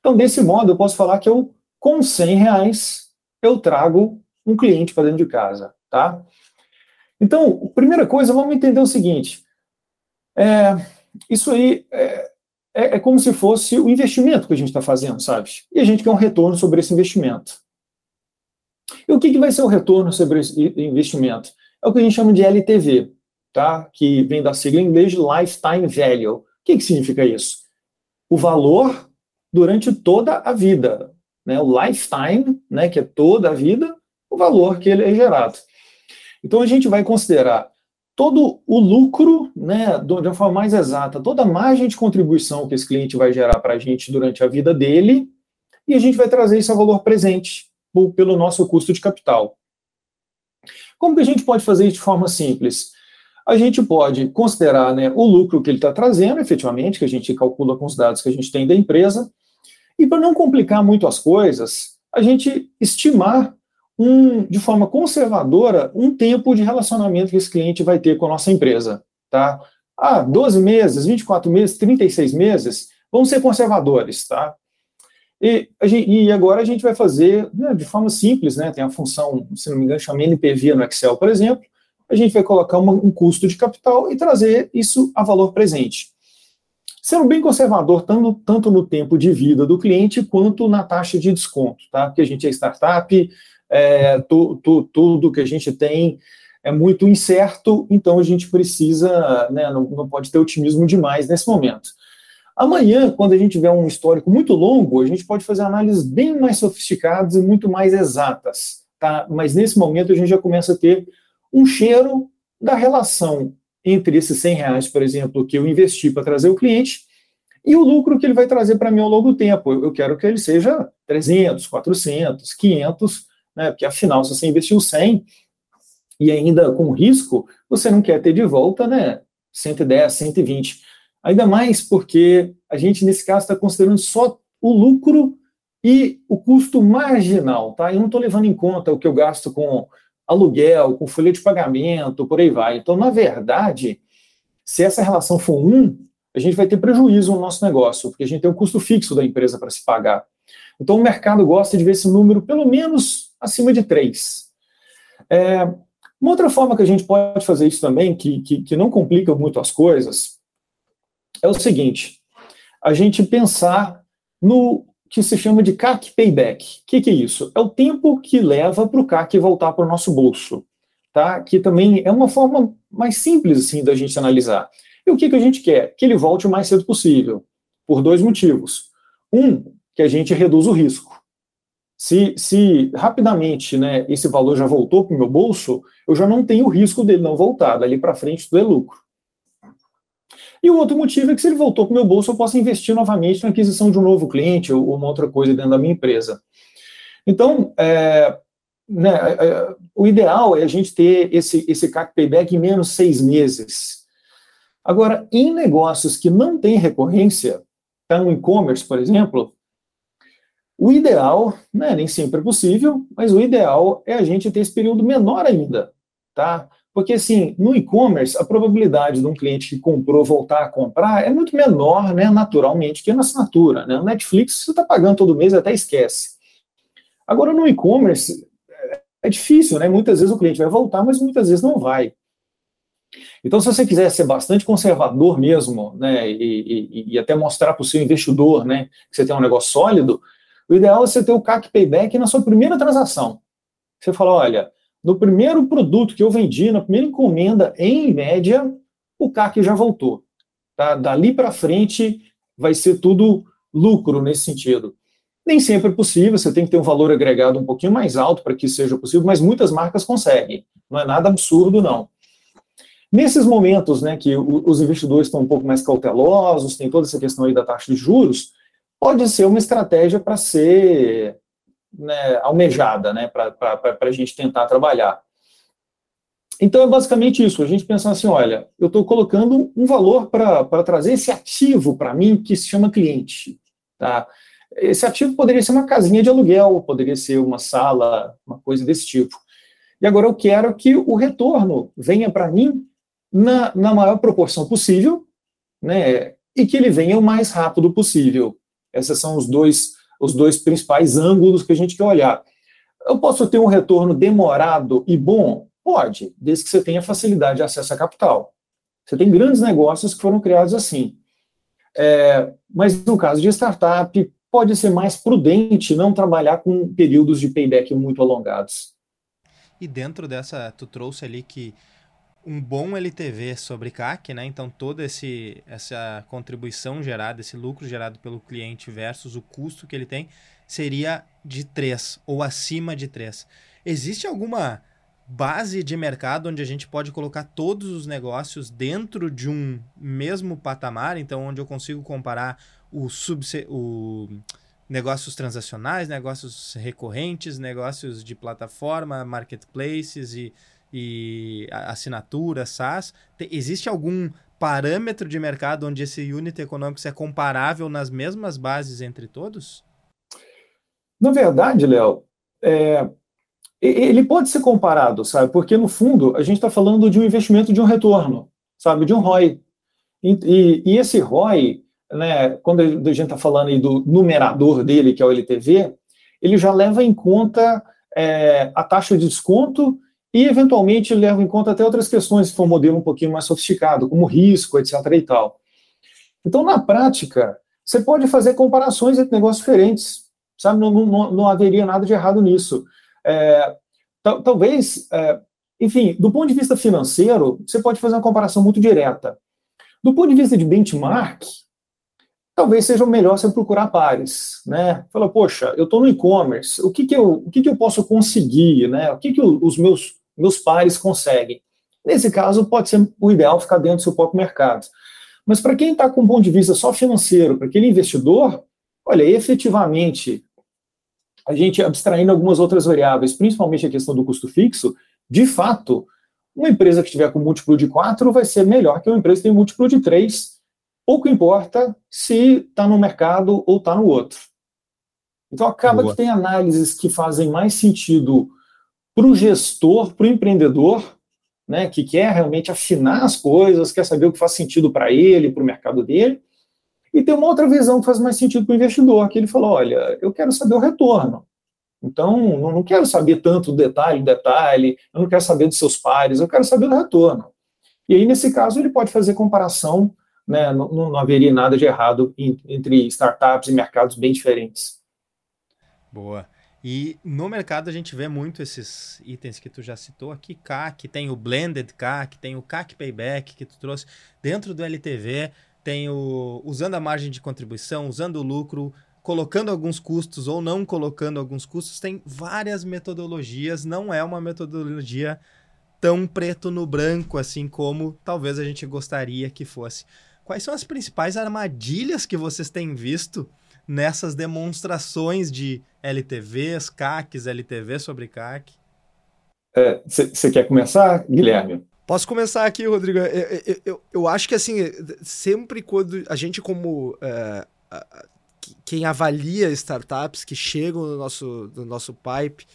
Então, desse modo, eu posso falar que eu, com 100 reais, eu trago um cliente para dentro de casa, tá? Então, primeira coisa, vamos entender o seguinte: é, isso aí é, é, é, como se fosse o investimento que a gente está fazendo, sabe? E a gente quer um retorno sobre esse investimento. E o que, que vai ser o retorno sobre esse investimento? É o que a gente chama de LTV, tá? que vem da sigla em inglês Lifetime Value. O que, que significa isso? O valor durante toda a vida. né, o lifetime, né, que é toda a vida, o valor que ele é gerado. Então a gente vai considerar todo o lucro, né, de uma forma mais exata, toda a margem de contribuição que esse cliente vai gerar para a gente durante a vida dele, e a gente vai trazer isso a valor presente pelo nosso custo de capital. Como que a gente pode fazer isso de forma simples? A gente pode considerar né, o lucro que ele está trazendo, efetivamente, que a gente calcula com os dados que a gente tem da empresa, e para não complicar muito as coisas, a gente estimar um, de forma conservadora um tempo de relacionamento que esse cliente vai ter com a nossa empresa. Tá? Ah, 12 meses, 24 meses, 36 meses, vamos ser conservadores. Tá? E, gente, e agora a gente vai fazer né, de forma simples, né, tem a função, se não me engano, chama NPV no Excel, por exemplo, a gente vai colocar uma, um custo de capital e trazer isso a valor presente. Sendo bem conservador, tanto, tanto no tempo de vida do cliente quanto na taxa de desconto, tá? Porque a gente é startup, é, tu, tu, tudo que a gente tem é muito incerto, então a gente precisa, né, não, não pode ter otimismo demais nesse momento. Amanhã, quando a gente tiver um histórico muito longo, a gente pode fazer análises bem mais sofisticadas e muito mais exatas, tá? Mas nesse momento a gente já começa a ter um cheiro da relação entre esses 100 reais, por exemplo, que eu investi para trazer o cliente e o lucro que ele vai trazer para mim ao longo do tempo. Eu quero que ele seja 300, 400, 500, né? Porque afinal, se você investiu 100 e ainda com risco, você não quer ter de volta, né? 110, 120. Ainda mais porque a gente, nesse caso, está considerando só o lucro e o custo marginal, tá? Eu não estou levando em conta o que eu gasto com aluguel, com folha de pagamento, por aí vai. Então, na verdade, se essa relação for um, a gente vai ter prejuízo no nosso negócio, porque a gente tem um custo fixo da empresa para se pagar. Então, o mercado gosta de ver esse número pelo menos acima de 3. É, uma outra forma que a gente pode fazer isso também, que, que, que não complica muito as coisas, é o seguinte: a gente pensar no que se chama de CAC payback. O que, que, é isso? É o tempo que leva para o CAC voltar para o nosso bolso. Tá? Que também é uma forma mais simples assim da gente analisar. E o que, que a gente quer? Que ele volte o mais cedo possível, por dois motivos. Um, que a gente reduz o risco. Se, se rapidamente né, esse valor já voltou para o meu bolso, eu já não tenho o risco dele não voltar. Dali para frente tudo é lucro. E o outro motivo é que se ele voltou para o meu bolso, eu posso investir novamente na aquisição de um novo cliente ou uma outra coisa dentro da minha empresa. Então, é, né, é, é o ideal é a gente ter esse, esse CAC payback em menos seis meses. Agora, em negócios que não têm recorrência, tá no e-commerce, por exemplo, o ideal, né, nem sempre é possível, mas o ideal é a gente ter esse período menor ainda, tá? Porque, assim, no e-commerce, a probabilidade de um cliente que comprou voltar a comprar é muito menor, né, naturalmente, que na assinatura. Né? No Netflix, você está pagando todo mês até esquece. Agora, no e-commerce, é difícil, né? Muitas vezes o cliente vai voltar, mas muitas vezes não vai. Então, se você quiser ser bastante conservador mesmo, né, e, e, e até mostrar para o seu investidor, né, que você tem um negócio sólido, o ideal é você ter o CAC Payback na sua primeira transação. Você fala, olha, no primeiro produto que eu vendi, na primeira encomenda, em média, o CAC já voltou. Tá? Dali para frente vai ser tudo lucro nesse sentido. Nem sempre é possível, você tem que ter um valor agregado um pouquinho mais alto para que seja possível, mas muitas marcas conseguem. Não é nada absurdo, não. Nesses momentos né, que os investidores estão um pouco mais cautelosos, tem toda essa questão aí da taxa de juros, pode ser uma estratégia para ser né, almejada né, para a gente tentar trabalhar. Então é basicamente isso, a gente pensar assim, olha, eu estou colocando um valor para trazer esse ativo para mim que se chama cliente. Tá? Esse ativo poderia ser uma casinha de aluguel, poderia ser uma sala, uma coisa desse tipo. E agora eu quero que o retorno venha para mim na, na maior proporção possível, né, e que ele venha o mais rápido possível. Esses são os dois os dois principais ângulos que a gente quer olhar. Eu posso ter um retorno demorado e bom? Pode, desde que você tenha facilidade de acesso a capital. Você tem grandes negócios que foram criados assim. É, mas no caso de startup, pode ser mais prudente não trabalhar com períodos de payback muito alongados. E dentro dessa, tu trouxe ali que um bom LTV sobre CAC, né? Então toda esse, essa contribuição gerada, esse lucro gerado pelo cliente versus o custo que ele tem seria de 3 ou acima de 3. Existe alguma base de mercado onde a gente pode colocar todos os negócios dentro de um mesmo patamar, então onde eu consigo comparar o, o negócios transacionais, negócios recorrentes, negócios de plataforma, marketplaces e, e assinatura, SaaS. existe algum parâmetro de mercado onde esse unit econômico é comparável nas mesmas bases entre todos? Na verdade, Léo, é, ele pode ser comparado, sabe? Porque, no fundo, a gente está falando de um investimento de um retorno, sabe? De um ROI. E, e, e esse ROI, né, quando a gente está falando aí do numerador dele, que é o LTV, ele já leva em conta é, a taxa de desconto e, eventualmente, leva em conta até outras questões, se for um modelo um pouquinho mais sofisticado, como risco, etc. e tal. Então, na prática, você pode fazer comparações entre negócios diferentes, sabe? Não, não, não haveria nada de errado nisso. É, talvez, é, enfim, do ponto de vista financeiro, você pode fazer uma comparação muito direta. Do ponto de vista de benchmark, talvez seja melhor você procurar pares, né? Fala, poxa, eu estou no e-commerce, o que que eu, o que que eu posso conseguir, né? O que que os meus meus pares conseguem? Nesse caso, pode ser o ideal ficar dentro do seu próprio mercado. Mas para quem está com um ponto de vista só financeiro, para aquele investidor, olha, efetivamente, a gente abstraindo algumas outras variáveis, principalmente a questão do custo fixo, de fato, uma empresa que estiver com múltiplo de 4 vai ser melhor que uma empresa que tem múltiplo de 3. Pouco importa se está no mercado ou está no outro. Então acaba Boa. que tem análises que fazem mais sentido para o gestor, para o empreendedor, né, que quer realmente afinar as coisas, quer saber o que faz sentido para ele, para o mercado dele, e tem uma outra visão que faz mais sentido para o investidor, que ele falou, olha, eu quero saber o retorno. Então, não, quero saber tanto detalhe, detalhe, eu não quero saber dos seus pares, eu quero saber do retorno. E aí, nesse caso, ele pode fazer comparação, né, não, não haveria nada de errado entre startups e mercados bem diferentes. Boa. E no mercado a gente vê muito esses itens que tu já citou aqui, CAC, tem o blended CAC, tem o CAC payback que tu trouxe dentro do LTV tem o usando a margem de contribuição, usando o lucro, colocando alguns custos ou não colocando alguns custos, tem várias metodologias, não é uma metodologia tão preto no branco assim como talvez a gente gostaria que fosse. Quais são as principais armadilhas que vocês têm visto nessas demonstrações de LTVs, CACs, LTV sobre CAC? Você é, quer começar, Guilherme? Posso começar aqui, Rodrigo? Eu, eu, eu, eu, acho que, assim, sempre quando a gente, como é, quem avalia startups que chegam no nosso, no nosso pipe,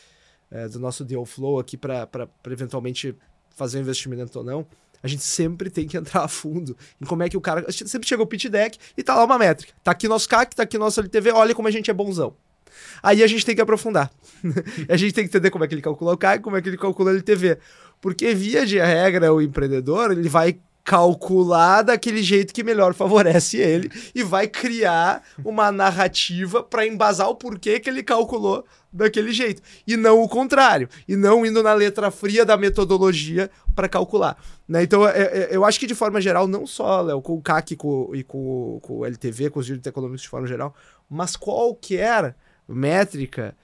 é, do nosso deal flow aqui para eventualmente fazer um investimento ou não, a gente sempre tem que entrar a fundo em como é que o cara. A gente sempre chega o pitch deck e tá lá uma métrica. Tá aqui nosso CAC, tá aqui nosso LTV, olha como a gente é bonzão. Aí a gente tem que aprofundar. a gente tem que entender como é que ele calcula o CAC, como é que ele calcula o LTV. Porque, via de regra, o empreendedor ele vai calcular daquele jeito que melhor favorece ele e vai criar uma narrativa para embasar o porquê que ele calculou daquele jeito. E não o contrário. E não indo na letra fria da metodologia para calcular né? então é, é, eu acho que de forma geral não só Léo, com o CAC com, e com, com o LTV com os direitos econômicos de forma geral mas qualquer métrica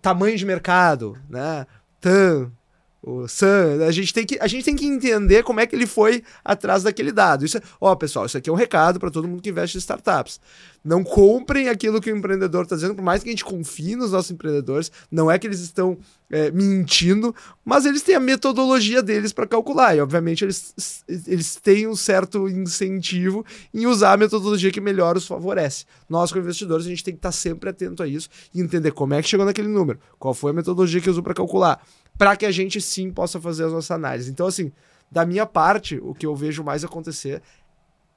tamanho de mercado né? TAM o Sam, a gente, tem que, a gente tem que entender como é que ele foi atrás daquele dado. Isso, é, ó, pessoal, isso aqui é um recado para todo mundo que investe em startups. Não comprem aquilo que o empreendedor está dizendo, por mais que a gente confie nos nossos empreendedores, não é que eles estão é, mentindo, mas eles têm a metodologia deles para calcular. E, obviamente, eles, eles têm um certo incentivo em usar a metodologia que melhor os favorece. Nós, como investidores, a gente tem que estar tá sempre atento a isso e entender como é que chegou naquele número, qual foi a metodologia que usou para calcular para que a gente sim possa fazer as nossas análises. Então, assim, da minha parte, o que eu vejo mais acontecer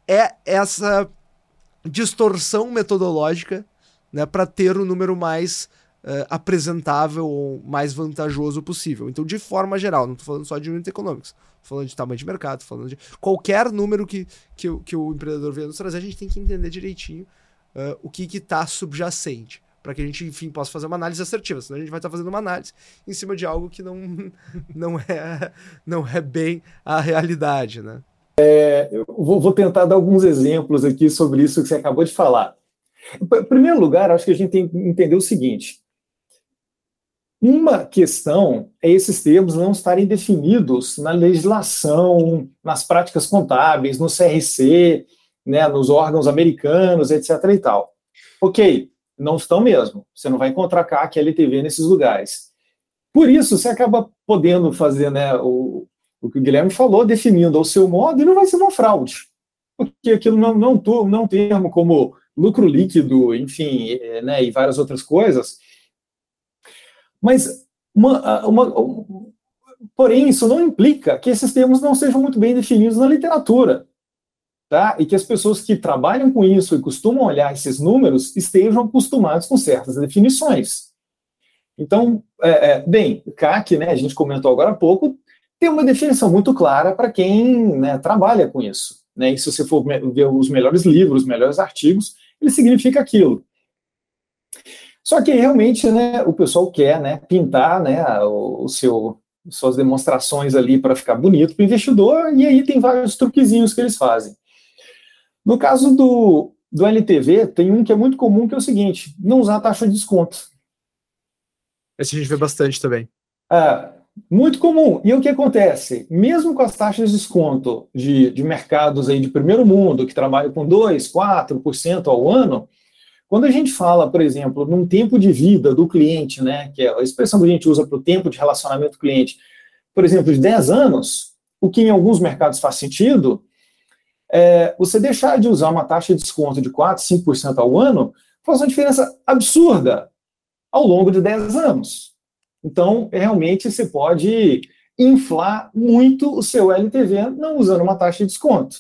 é essa distorção metodológica né, para ter o número mais uh, apresentável ou mais vantajoso possível. Então, de forma geral, não estou falando só de unit economics, falando de tamanho de mercado, falando de qualquer número que, que, que o empreendedor venha nos trazer, a gente tem que entender direitinho uh, o que está subjacente para que a gente, enfim, possa fazer uma análise assertiva. Senão a gente vai estar fazendo uma análise em cima de algo que não, não, é, não é bem a realidade, né? É, eu vou, tentar dar alguns exemplos aqui sobre isso que você acabou de falar. Em primeiro lugar, acho que a gente tem que entender o seguinte: uma questão é esses termos não estarem definidos na legislação, nas práticas contábeis, no CRC, né, nos órgãos americanos, etc. e tal. Ok, não estão mesmo. Você não vai encontrar CAC, LTV nesses lugares. Por isso, você acaba podendo fazer né, o, o que o Guilherme falou, definindo ao seu modo, e não vai ser uma fraude. Porque aquilo não, não, não termo como lucro líquido, enfim, é, né, e várias outras coisas mas, uma, uma, porém, isso não implica que esses termos não sejam muito bem definidos na literatura. Tá? E que as pessoas que trabalham com isso e costumam olhar esses números estejam acostumados com certas definições. Então, é, é, bem, CAC, né, a gente comentou agora há pouco, tem uma definição muito clara para quem né, trabalha com isso. Né? E se você for ver os melhores livros, os melhores artigos, ele significa aquilo. Só que realmente, né, o pessoal quer, né, pintar, né, o, o seu suas demonstrações ali para ficar bonito para o investidor, e aí tem vários truquezinhos que eles fazem. No caso do, do LTV, tem um que é muito comum, que é o seguinte, não usar a taxa de desconto. Esse a gente vê bastante também. É, muito comum. E o que acontece? Mesmo com as taxas de desconto de, de mercados aí de primeiro mundo, que trabalham com 2%, 4% ao ano, quando a gente fala, por exemplo, num tempo de vida do cliente, né, que é a expressão que a gente usa para o tempo de relacionamento do cliente, por exemplo, de 10 anos, o que em alguns mercados faz sentido, é, você deixar de usar uma taxa de desconto de 4, 5% ao ano faz uma diferença absurda ao longo de 10 anos. Então, realmente, você pode inflar muito o seu LTV não usando uma taxa de desconto.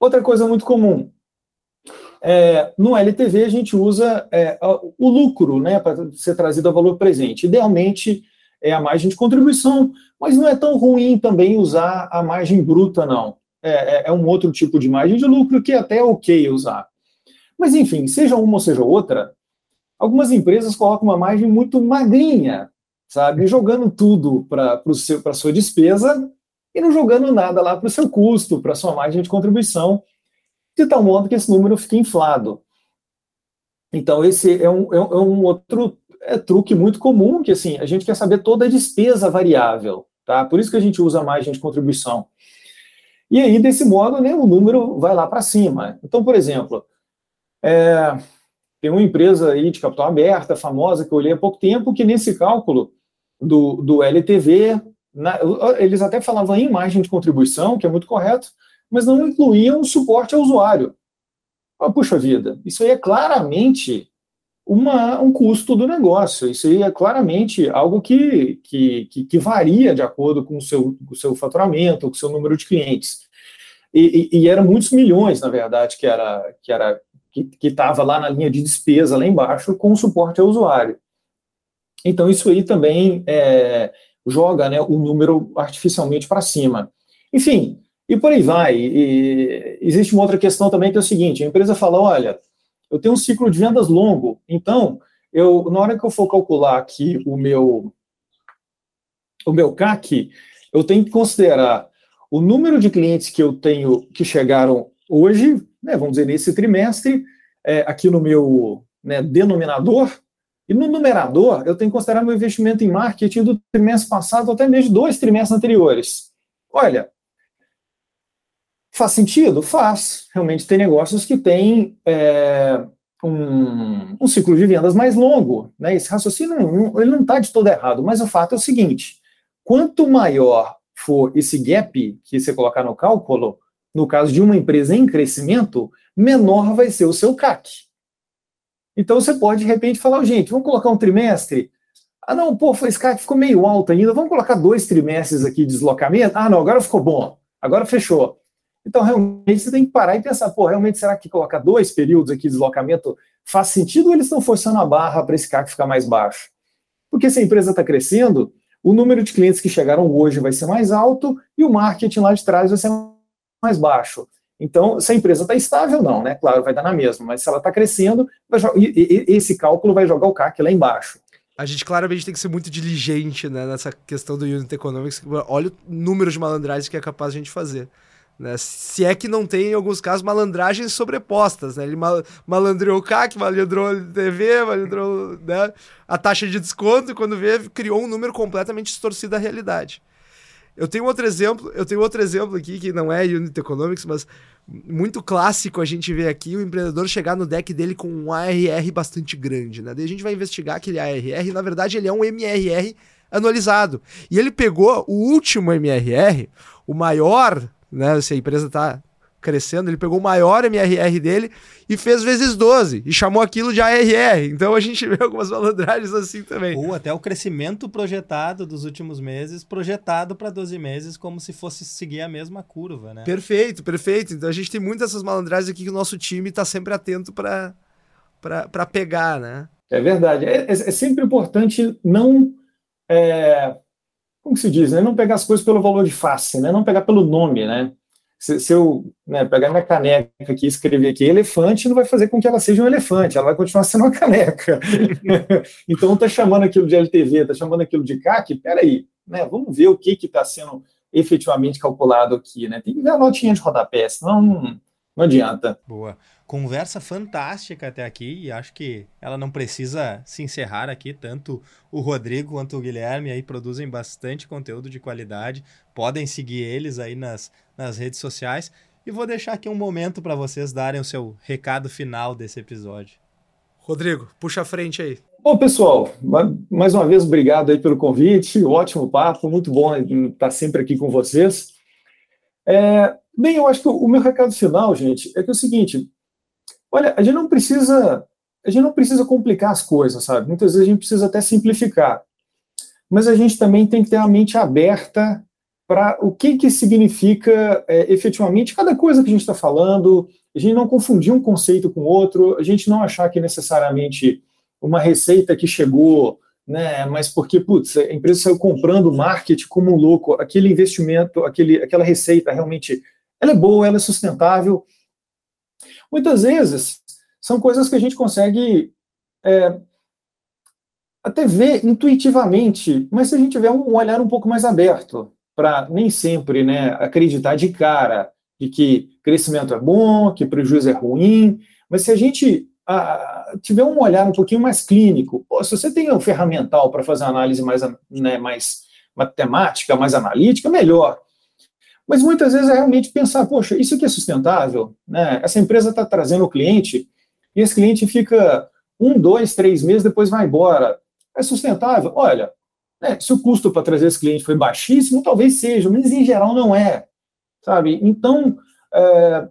Outra coisa muito comum, é, no LTV, a gente usa é, o lucro né, para ser trazido a valor presente. Idealmente, é a margem de contribuição, mas não é tão ruim também usar a margem bruta, não. É, é, é um outro tipo de margem de lucro que é até ok usar. Mas, enfim, seja uma ou seja outra, algumas empresas colocam uma margem muito magrinha, sabe? Jogando tudo para a sua despesa e não jogando nada lá para o seu custo, para a sua margem de contribuição de tal modo que esse número fica inflado. Então, esse é um, é um é outro é, truque muito comum, que assim, a gente quer saber toda a despesa variável, tá? Por isso que a gente usa a margem de contribuição. E aí, desse modo, né, o número vai lá para cima. Então, por exemplo, é, tem uma empresa aí de capital aberta, famosa, que eu olhei há pouco tempo, que nesse cálculo do, do LTV, na, eles até falavam em margem de contribuição, que é muito correto, mas não incluíam suporte ao usuário. Oh, puxa vida, isso aí é claramente uma, um custo do negócio, isso aí é claramente algo que, que, que, que varia de acordo com o seu, com o seu faturamento, com o seu número de clientes. E, e, e eram muitos milhões, na verdade, que era que era que estava lá na linha de despesa, lá embaixo, com suporte ao usuário. Então, isso aí também é, joga né, o número artificialmente para cima. Enfim, e por aí vai. E existe uma outra questão também que é o seguinte: a empresa fala, olha, eu tenho um ciclo de vendas longo, então eu na hora que eu for calcular aqui o meu o meu CAC, eu tenho que considerar o número de clientes que eu tenho que chegaram hoje, né, vamos dizer nesse trimestre, é, aqui no meu né, denominador, e no numerador eu tenho que considerar meu investimento em marketing do trimestre passado até mesmo dois trimestres anteriores. Olha, Faz sentido? Faz. Realmente tem negócios que têm é, um, um, ciclo de vendas mais longo. Né? Esse raciocínio ele não está de todo errado, mas o fato é o seguinte: quanto maior for esse gap que você colocar no cálculo, no caso de uma empresa em crescimento, menor vai ser o seu CAC. Então você pode, de repente, falar, gente, vamos colocar um trimestre. Ah, não, pô, esse CAC ficou meio alto ainda, vamos colocar dois trimestres aqui de deslocamento. Ah, não, agora ficou bom, agora fechou. Então, realmente, você tem que parar e pensar, pô, realmente, será que colocar dois períodos aqui de deslocamento faz sentido ou eles estão forçando a barra para esse CAC ficar mais baixo? Porque se a empresa está crescendo, o número de clientes que chegaram hoje vai ser mais alto e o marketing lá de trás vai ser mais baixo. Então, se a empresa está estável, não, né? Claro, vai dar na mesma, mas se ela está crescendo, esse cálculo vai jogar o CAC lá embaixo. A gente claramente tem que ser muito diligente né, nessa questão do Unit Economics. Olha o número de malandragens que é capaz a gente fazer. Né? Se é que não tem, em alguns casos, malandragens sobrepostas. Né? Ele mal, malandreou o CAC, malandreou o TV, malandreou né, a taxa de desconto, e quando vê, criou um número completamente distorcido da realidade. Eu tenho outro exemplo, eu tenho outro exemplo aqui que não é Unit Economics, mas muito clássico a gente vê aqui o empreendedor chegar no deck dele com um ARR bastante grande, né? Daí a gente vai investigar aquele ARR, e na verdade ele é um MRR anualizado. E ele pegou o último MRR, o maior né? Se a empresa está crescendo, ele pegou o maior MRR dele e fez vezes 12 e chamou aquilo de ARR. Então a gente vê algumas malandragens assim também. Ou até o crescimento projetado dos últimos meses, projetado para 12 meses como se fosse seguir a mesma curva, né? Perfeito, perfeito. Então a gente tem muitas dessas malandragens aqui que o nosso time está sempre atento para para pegar, né? É verdade. É, é, é sempre importante não é, como se diz, né? Não pegar as coisas pelo valor de face, né? Não pegar pelo nome, né? Se, se eu né, pegar minha caneca aqui e escrever aqui elefante, não vai fazer com que ela seja um elefante, ela vai continuar sendo uma caneca. então tá chamando aquilo de LTV, tá chamando aquilo de CAC, peraí, né? Vamos ver o que que está sendo efetivamente calculado aqui, né? Tem que a notinha de rodapé, senão não, não adianta. Boa. Conversa fantástica até aqui e acho que ela não precisa se encerrar aqui. Tanto o Rodrigo quanto o Guilherme aí produzem bastante conteúdo de qualidade. Podem seguir eles aí nas, nas redes sociais. E vou deixar aqui um momento para vocês darem o seu recado final desse episódio. Rodrigo, puxa a frente aí. Bom, pessoal, mais uma vez obrigado aí pelo convite, ótimo papo, muito bom estar sempre aqui com vocês. É, bem, eu acho que o meu recado final, gente, é que é o seguinte, Olha, a gente não precisa, a gente não precisa complicar as coisas, sabe? Muitas vezes a gente precisa até simplificar. Mas a gente também tem que ter a mente aberta para o que, que significa é, efetivamente cada coisa que a gente está falando, a gente não confundir um conceito com outro, a gente não achar que necessariamente uma receita que chegou, né, mas porque, putz, a empresa saiu comprando marketing como um louco, aquele investimento, aquele, aquela receita realmente, ela é boa, ela é sustentável, Muitas vezes são coisas que a gente consegue é, até ver intuitivamente, mas se a gente tiver um olhar um pouco mais aberto, para nem sempre né, acreditar de cara de que crescimento é bom, que prejuízo é ruim, mas se a gente a, tiver um olhar um pouquinho mais clínico, se você tem um ferramental para fazer análise mais, né, mais matemática, mais analítica, melhor. Mas muitas vezes é realmente pensar, poxa, isso aqui é sustentável, né? Essa empresa está trazendo o cliente e esse cliente fica um, dois, três meses, depois vai embora. É sustentável? Olha, né, se o custo para trazer esse cliente foi baixíssimo, talvez seja, mas em geral não é, sabe? Então, é,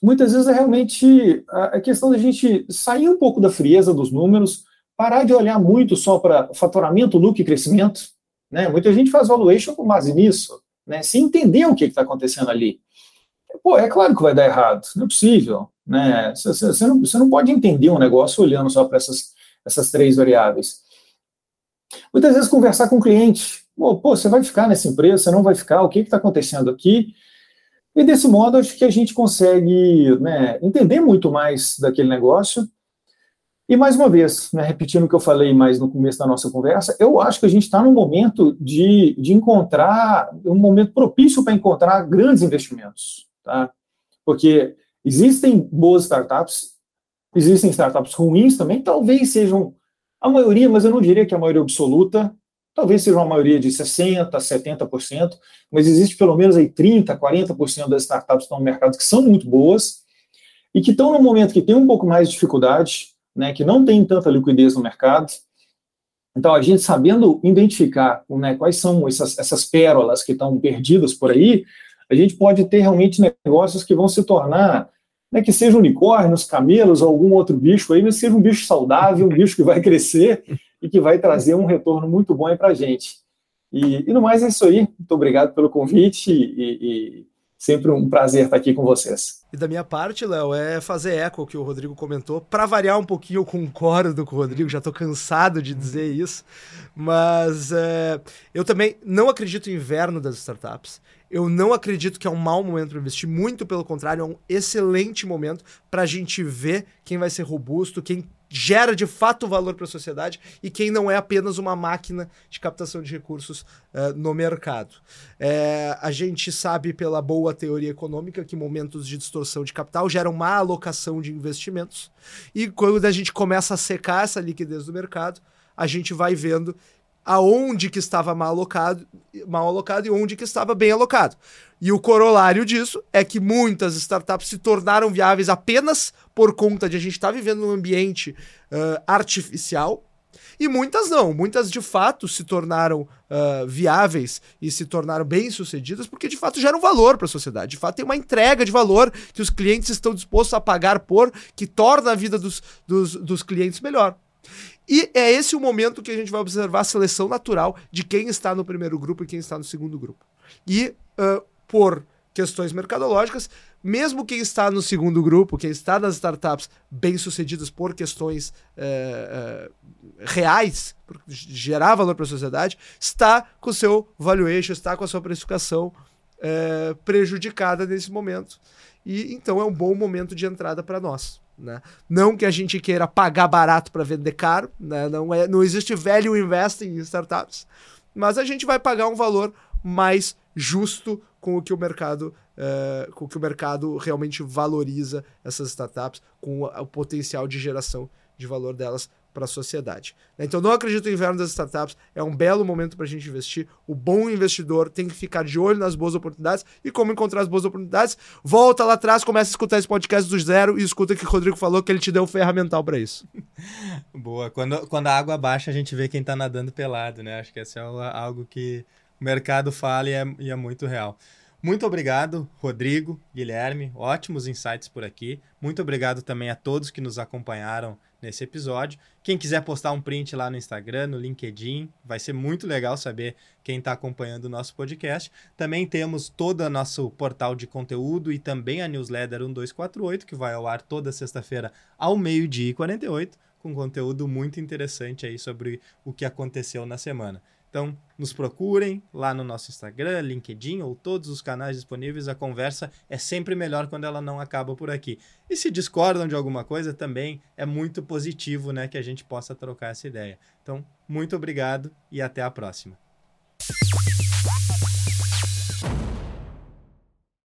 muitas vezes é realmente a questão da gente sair um pouco da frieza dos números, parar de olhar muito só para faturamento, lucro e crescimento, né? Muita gente faz valuation com base nisso né, se entender o que está acontecendo ali. Pô, é claro que vai dar errado, não é possível. Né? Você, não, você não pode entender um negócio olhando só para essas, essas três variáveis. Muitas vezes conversar com o cliente, pô, pô você vai ficar nessa empresa, você não vai ficar, o que está acontecendo aqui? E desse modo, acho que a gente consegue né, entender muito mais daquele negócio e mais uma vez, né, repetindo o que eu falei mais no começo da nossa conversa, eu acho que a gente está num momento de, de encontrar, um momento propício para encontrar grandes investimentos, tá? Porque existem boas startups, existem startups ruins também, talvez sejam a maioria, mas eu não diria que a maioria absoluta, talvez seja uma maioria de 60%, 70%, mas existe pelo menos aí 30%, 40% das startups que estão no mercado que são muito boas e que estão no momento que tem um pouco mais de dificuldade, né, que não tem tanta liquidez no mercado. Então, a gente sabendo identificar né, quais são essas, essas pérolas que estão perdidas por aí, a gente pode ter realmente negócios que vão se tornar, né, que sejam unicórnios, camelos ou algum outro bicho aí, mas seja um bicho saudável, um bicho que vai crescer e que vai trazer um retorno muito bom para a gente. E, e no mais é isso aí. Muito obrigado pelo convite e, e Sempre um prazer estar aqui com vocês. E da minha parte, Léo, é fazer eco que o Rodrigo comentou. Para variar um pouquinho, eu concordo com o Rodrigo, já estou cansado de dizer isso. Mas é, eu também não acredito em inverno das startups. Eu não acredito que é um mau momento para investir, muito pelo contrário, é um excelente momento para a gente ver quem vai ser robusto, quem gera de fato valor para a sociedade e quem não é apenas uma máquina de captação de recursos uh, no mercado. É, a gente sabe pela boa teoria econômica que momentos de distorção de capital geram má alocação de investimentos e quando a gente começa a secar essa liquidez do mercado, a gente vai vendo aonde que estava mal alocado, mal alocado e onde que estava bem alocado. E o corolário disso é que muitas startups se tornaram viáveis apenas por conta de a gente estar tá vivendo num ambiente uh, artificial. E muitas não, muitas de fato se tornaram uh, viáveis e se tornaram bem-sucedidas porque de fato geram valor para a sociedade. De fato, tem uma entrega de valor que os clientes estão dispostos a pagar por, que torna a vida dos, dos, dos clientes melhor. E é esse o momento que a gente vai observar a seleção natural de quem está no primeiro grupo e quem está no segundo grupo. E uh, por questões mercadológicas, mesmo quem está no segundo grupo, quem está nas startups bem-sucedidas por questões uh, uh, reais, por gerar valor para a sociedade, está com o seu valuation, está com a sua precificação prejudicada nesse momento. E então é um bom momento de entrada para nós. Né? Não que a gente queira pagar barato para vender caro, né? não, é, não existe value investing em startups, mas a gente vai pagar um valor mais justo com o que o mercado uh, com o que o mercado realmente valoriza essas startups, com o potencial de geração de valor delas para a sociedade. Então, não acredito no inverno das startups, é um belo momento para a gente investir. O bom investidor tem que ficar de olho nas boas oportunidades e como encontrar as boas oportunidades. Volta lá atrás, começa a escutar esse podcast do zero e escuta que o Rodrigo falou que ele te deu um ferramental para isso. Boa. Quando, quando a água baixa, a gente vê quem está nadando pelado, né? Acho que esse é algo que o mercado fala e é, e é muito real. Muito obrigado, Rodrigo, Guilherme. Ótimos insights por aqui. Muito obrigado também a todos que nos acompanharam nesse episódio. Quem quiser postar um print lá no Instagram, no LinkedIn, vai ser muito legal saber quem está acompanhando o nosso podcast. Também temos todo o nosso portal de conteúdo e também a newsletter 1248, que vai ao ar toda sexta-feira ao meio-dia e 48, com conteúdo muito interessante aí sobre o que aconteceu na semana. Então, nos procurem lá no nosso Instagram, LinkedIn ou todos os canais disponíveis. A conversa é sempre melhor quando ela não acaba por aqui. E se discordam de alguma coisa, também é muito positivo né, que a gente possa trocar essa ideia. Então, muito obrigado e até a próxima.